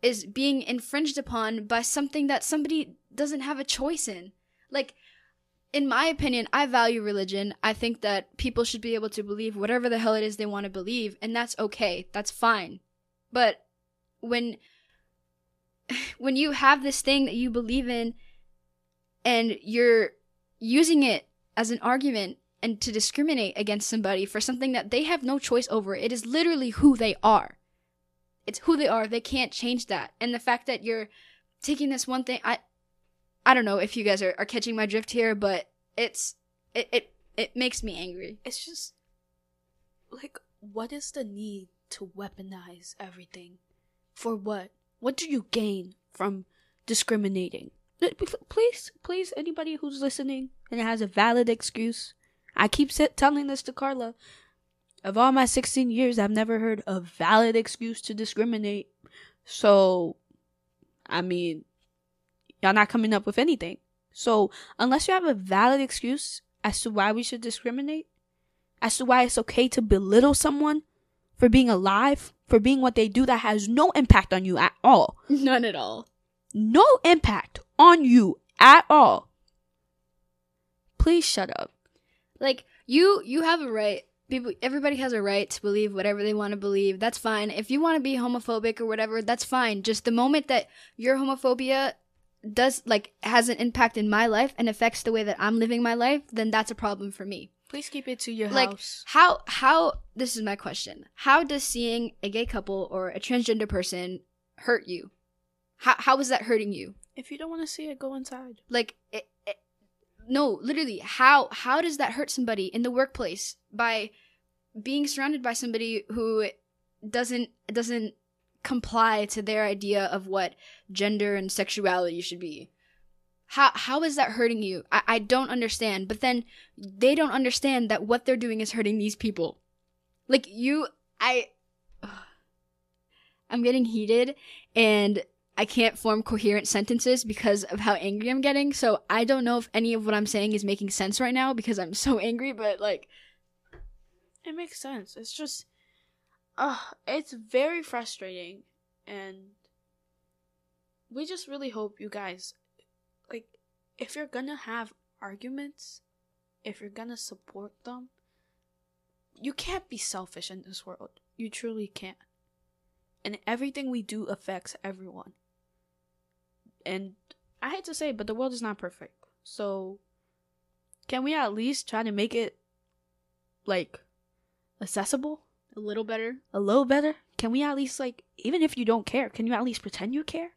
[SPEAKER 1] is being infringed upon by something that somebody doesn't have a choice in. Like, in my opinion, I value religion. I think that people should be able to believe whatever the hell it is they want to believe, and that's okay. That's fine. But when *sighs* when you have this thing that you believe in and you're using it as an argument and to discriminate against somebody for something that they have no choice over, it is literally who they are. It's who they are. They can't change that. And the fact that you're taking this one thing, I I don't know if you guys are, are catching my drift here, but it's it, it it makes me angry.
[SPEAKER 2] It's just like what is the need to weaponize everything? For what? What do you gain from discriminating? Please, please, anybody who's listening and has a valid excuse. I keep telling this to Carla. Of all my 16 years, I've never heard a valid excuse to discriminate. So, I mean, y'all not coming up with anything. So, unless you have a valid excuse as to why we should discriminate, as to why it's okay to belittle someone for being alive, for being what they do that has no impact on you at all.
[SPEAKER 1] None at all.
[SPEAKER 2] No impact on you at all. Please shut up.
[SPEAKER 1] Like you you have a right. People everybody has a right to believe whatever they want to believe. That's fine. If you want to be homophobic or whatever, that's fine. Just the moment that your homophobia does like has an impact in my life and affects the way that I'm living my life, then that's a problem for me.
[SPEAKER 2] Please keep it to your
[SPEAKER 1] like
[SPEAKER 2] house.
[SPEAKER 1] how how this is my question how does seeing a gay couple or a transgender person hurt you how how is that hurting you
[SPEAKER 2] If you don't want to see it, go inside.
[SPEAKER 1] like it, it, no literally how how does that hurt somebody in the workplace by being surrounded by somebody who doesn't doesn't comply to their idea of what gender and sexuality should be? How how is that hurting you? I, I don't understand but then they don't understand that what they're doing is hurting these people. Like you i i'm getting heated and i can't form coherent sentences because of how angry i'm getting. So i don't know if any of what i'm saying is making sense right now because i'm so *laughs* angry but like
[SPEAKER 2] It makes sense. It's just, uh, it's very frustrating, and we just really hope you guys, like, if you're gonna have arguments, if you're gonna support them, you can't be selfish in this world. You truly can't. And everything we do affects everyone. And I hate to say, but the world is not perfect. So, can we at least try to make it like accessible?
[SPEAKER 1] A little better.
[SPEAKER 2] a little better? Can we at least like even if you don't care, can you at least pretend you care?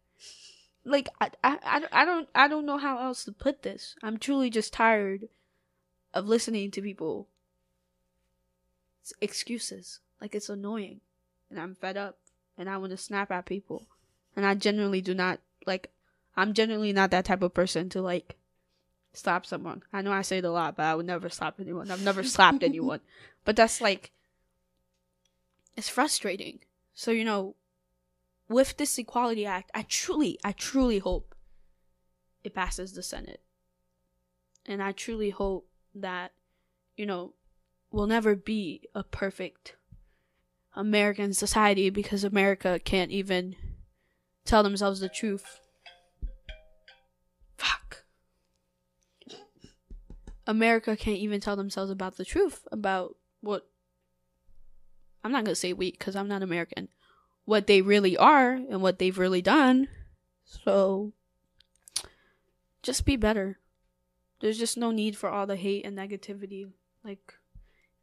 [SPEAKER 2] Like I I, I, don't I don't know how else to put this. I'm truly just tired of listening to people excuses. Like it's annoying. And I'm fed up and I want to snap at people. And I generally do not like I'm generally not that type of person to like slap someone. I know I say it a lot, but I would never slap anyone. I've never slapped *laughs* anyone. But that's like it's frustrating. So, you know, with this Equality Act, I truly, I truly hope it passes the Senate. And I truly hope that, you know, we'll never be a perfect American society because America can't even tell themselves the truth. Fuck. America can't even tell themselves about the truth about what I'm not gonna say we because I'm not American. What they really are and what they've really done. So just be better. There's just no need for all the hate and negativity. Like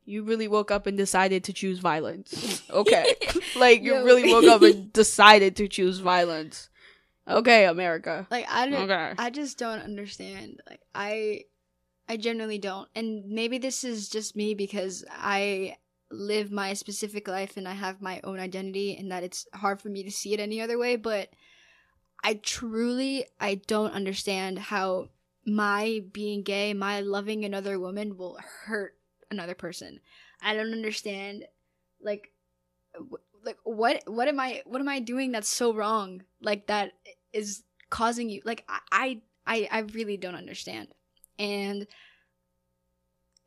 [SPEAKER 2] you really woke up and decided to choose violence. *laughs* Okay. *laughs* like you
[SPEAKER 1] Yo.
[SPEAKER 2] really woke up and *laughs* decided to choose violence. Okay, America.
[SPEAKER 1] Like I don't.
[SPEAKER 2] Okay.
[SPEAKER 1] I just don't understand. Like I, I genuinely don't. And maybe this is just me because I live my specific life and I have my own identity, and that it's hard for me to see it any other way. But I truly, I don't understand how my being gay, my loving another woman will hurt another person. I don't understand, like, like what what am I what am I doing that's so wrong? Like that is causing you like I I I really don't understand, and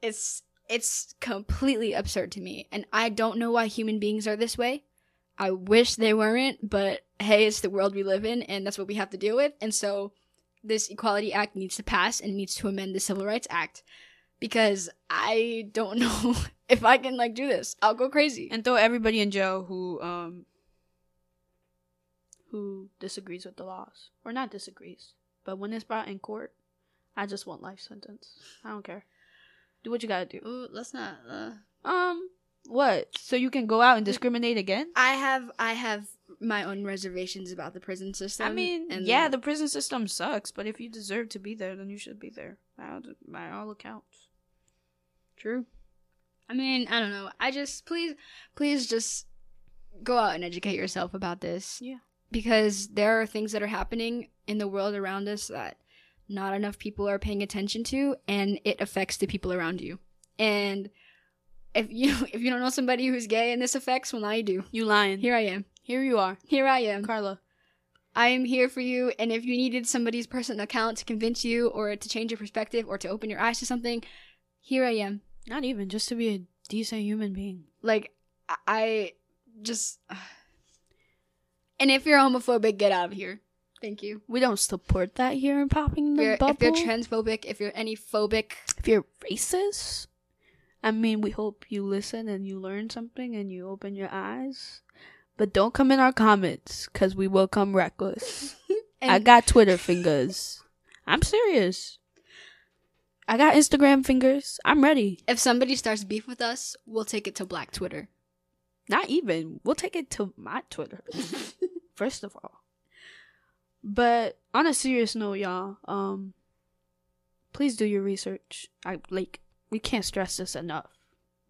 [SPEAKER 1] it's it's completely absurd to me, and I don't know why human beings are this way. I wish they weren't, but hey, it's the world we live in, and that's what we have to deal with, and so this Equality Act needs to pass and needs to amend the Civil Rights Act because I don't *laughs* know if I can like do this. I'll go crazy.
[SPEAKER 2] and throw everybody in jail who um who disagrees with the laws or not disagrees but when it's brought in court i just want life sentence i don't care do what you gotta do
[SPEAKER 1] Ooh, let's not. Uh...
[SPEAKER 2] um what so you can go out and discriminate again
[SPEAKER 1] I have I have my own reservations about the prison system.
[SPEAKER 2] i mean
[SPEAKER 1] and
[SPEAKER 2] yeah the prison system sucks but if you deserve to be there then you should be there by all accounts
[SPEAKER 1] true. I mean, I don't know. I just please, please just go out and educate yourself about this.
[SPEAKER 2] Yeah.
[SPEAKER 1] because there are things that are happening in the world around us that not enough people are paying attention to, and it affects the people around you. And if you *laughs* if you don't know somebody who's gay and this affects, well, now you do.
[SPEAKER 2] you lying
[SPEAKER 1] Here I am.
[SPEAKER 2] here you are
[SPEAKER 1] Here I am.
[SPEAKER 2] carla
[SPEAKER 1] I am here for you, and if you needed somebody's personal account to convince you, or to change your perspective, or to open your eyes to something, here I am.
[SPEAKER 2] not even just to be a decent human being
[SPEAKER 1] Like I, I just. *sighs* And if you're homophobic, get out of here. Thank you.
[SPEAKER 2] we don't support that here in popping the
[SPEAKER 1] you're,
[SPEAKER 2] bubble
[SPEAKER 1] if you're transphobic, if you're any phobic,
[SPEAKER 2] if you're racist, I mean, we hope you listen and you learn something and you open your eyes. But don't come in our comments because we will come reckless. *laughs* I got Twitter fingers. I'm serious. I got Instagram fingers. I'm ready.
[SPEAKER 1] if somebody starts beef with us, we'll take it to Black Twitter.
[SPEAKER 2] Not even. We'll take it to my Twitter. *laughs* First of all. But on a serious note, y'all, um please do your research. I like we can't stress this enough.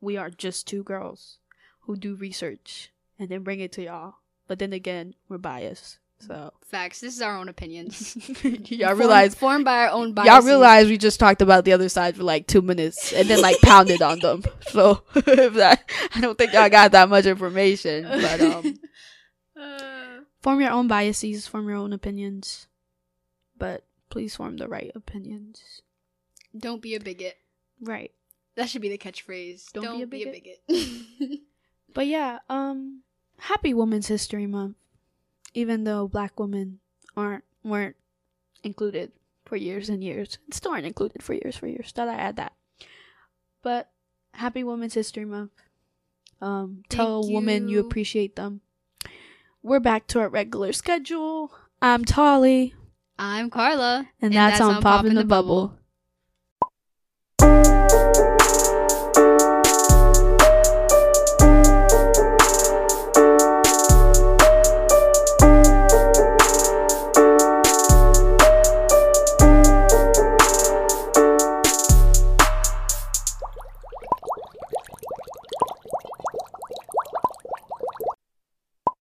[SPEAKER 2] We are just two girls who do research and then bring it to y'all. But then again, we're biased. So
[SPEAKER 1] Facts. This is our own opinions. *laughs*
[SPEAKER 2] y'all realize
[SPEAKER 1] formed by our own biases.
[SPEAKER 2] y'all realize we just talked about the other side for like two minutes and then like pounded on them. *laughs* So if *laughs* that I don't think y'all got that much information. But um
[SPEAKER 1] Uh,
[SPEAKER 2] form your own biases, form your own opinions. But please form the right opinions.
[SPEAKER 1] don't be a bigot.
[SPEAKER 2] Right.
[SPEAKER 1] That should be the catchphrase.
[SPEAKER 2] Don't be a
[SPEAKER 1] bigot. *laughs*
[SPEAKER 2] But yeah, um happy Women's History Month. Even though black women aren't weren't included for years and years. And Still aren't included for years for years. Thought I add that. But happy Women's History Month. Um, tell a you
[SPEAKER 1] you.
[SPEAKER 2] appreciate them. We're back to our regular schedule. I'm Tali,
[SPEAKER 1] I'm Carla.
[SPEAKER 2] and, that's, on Popping the Bubble.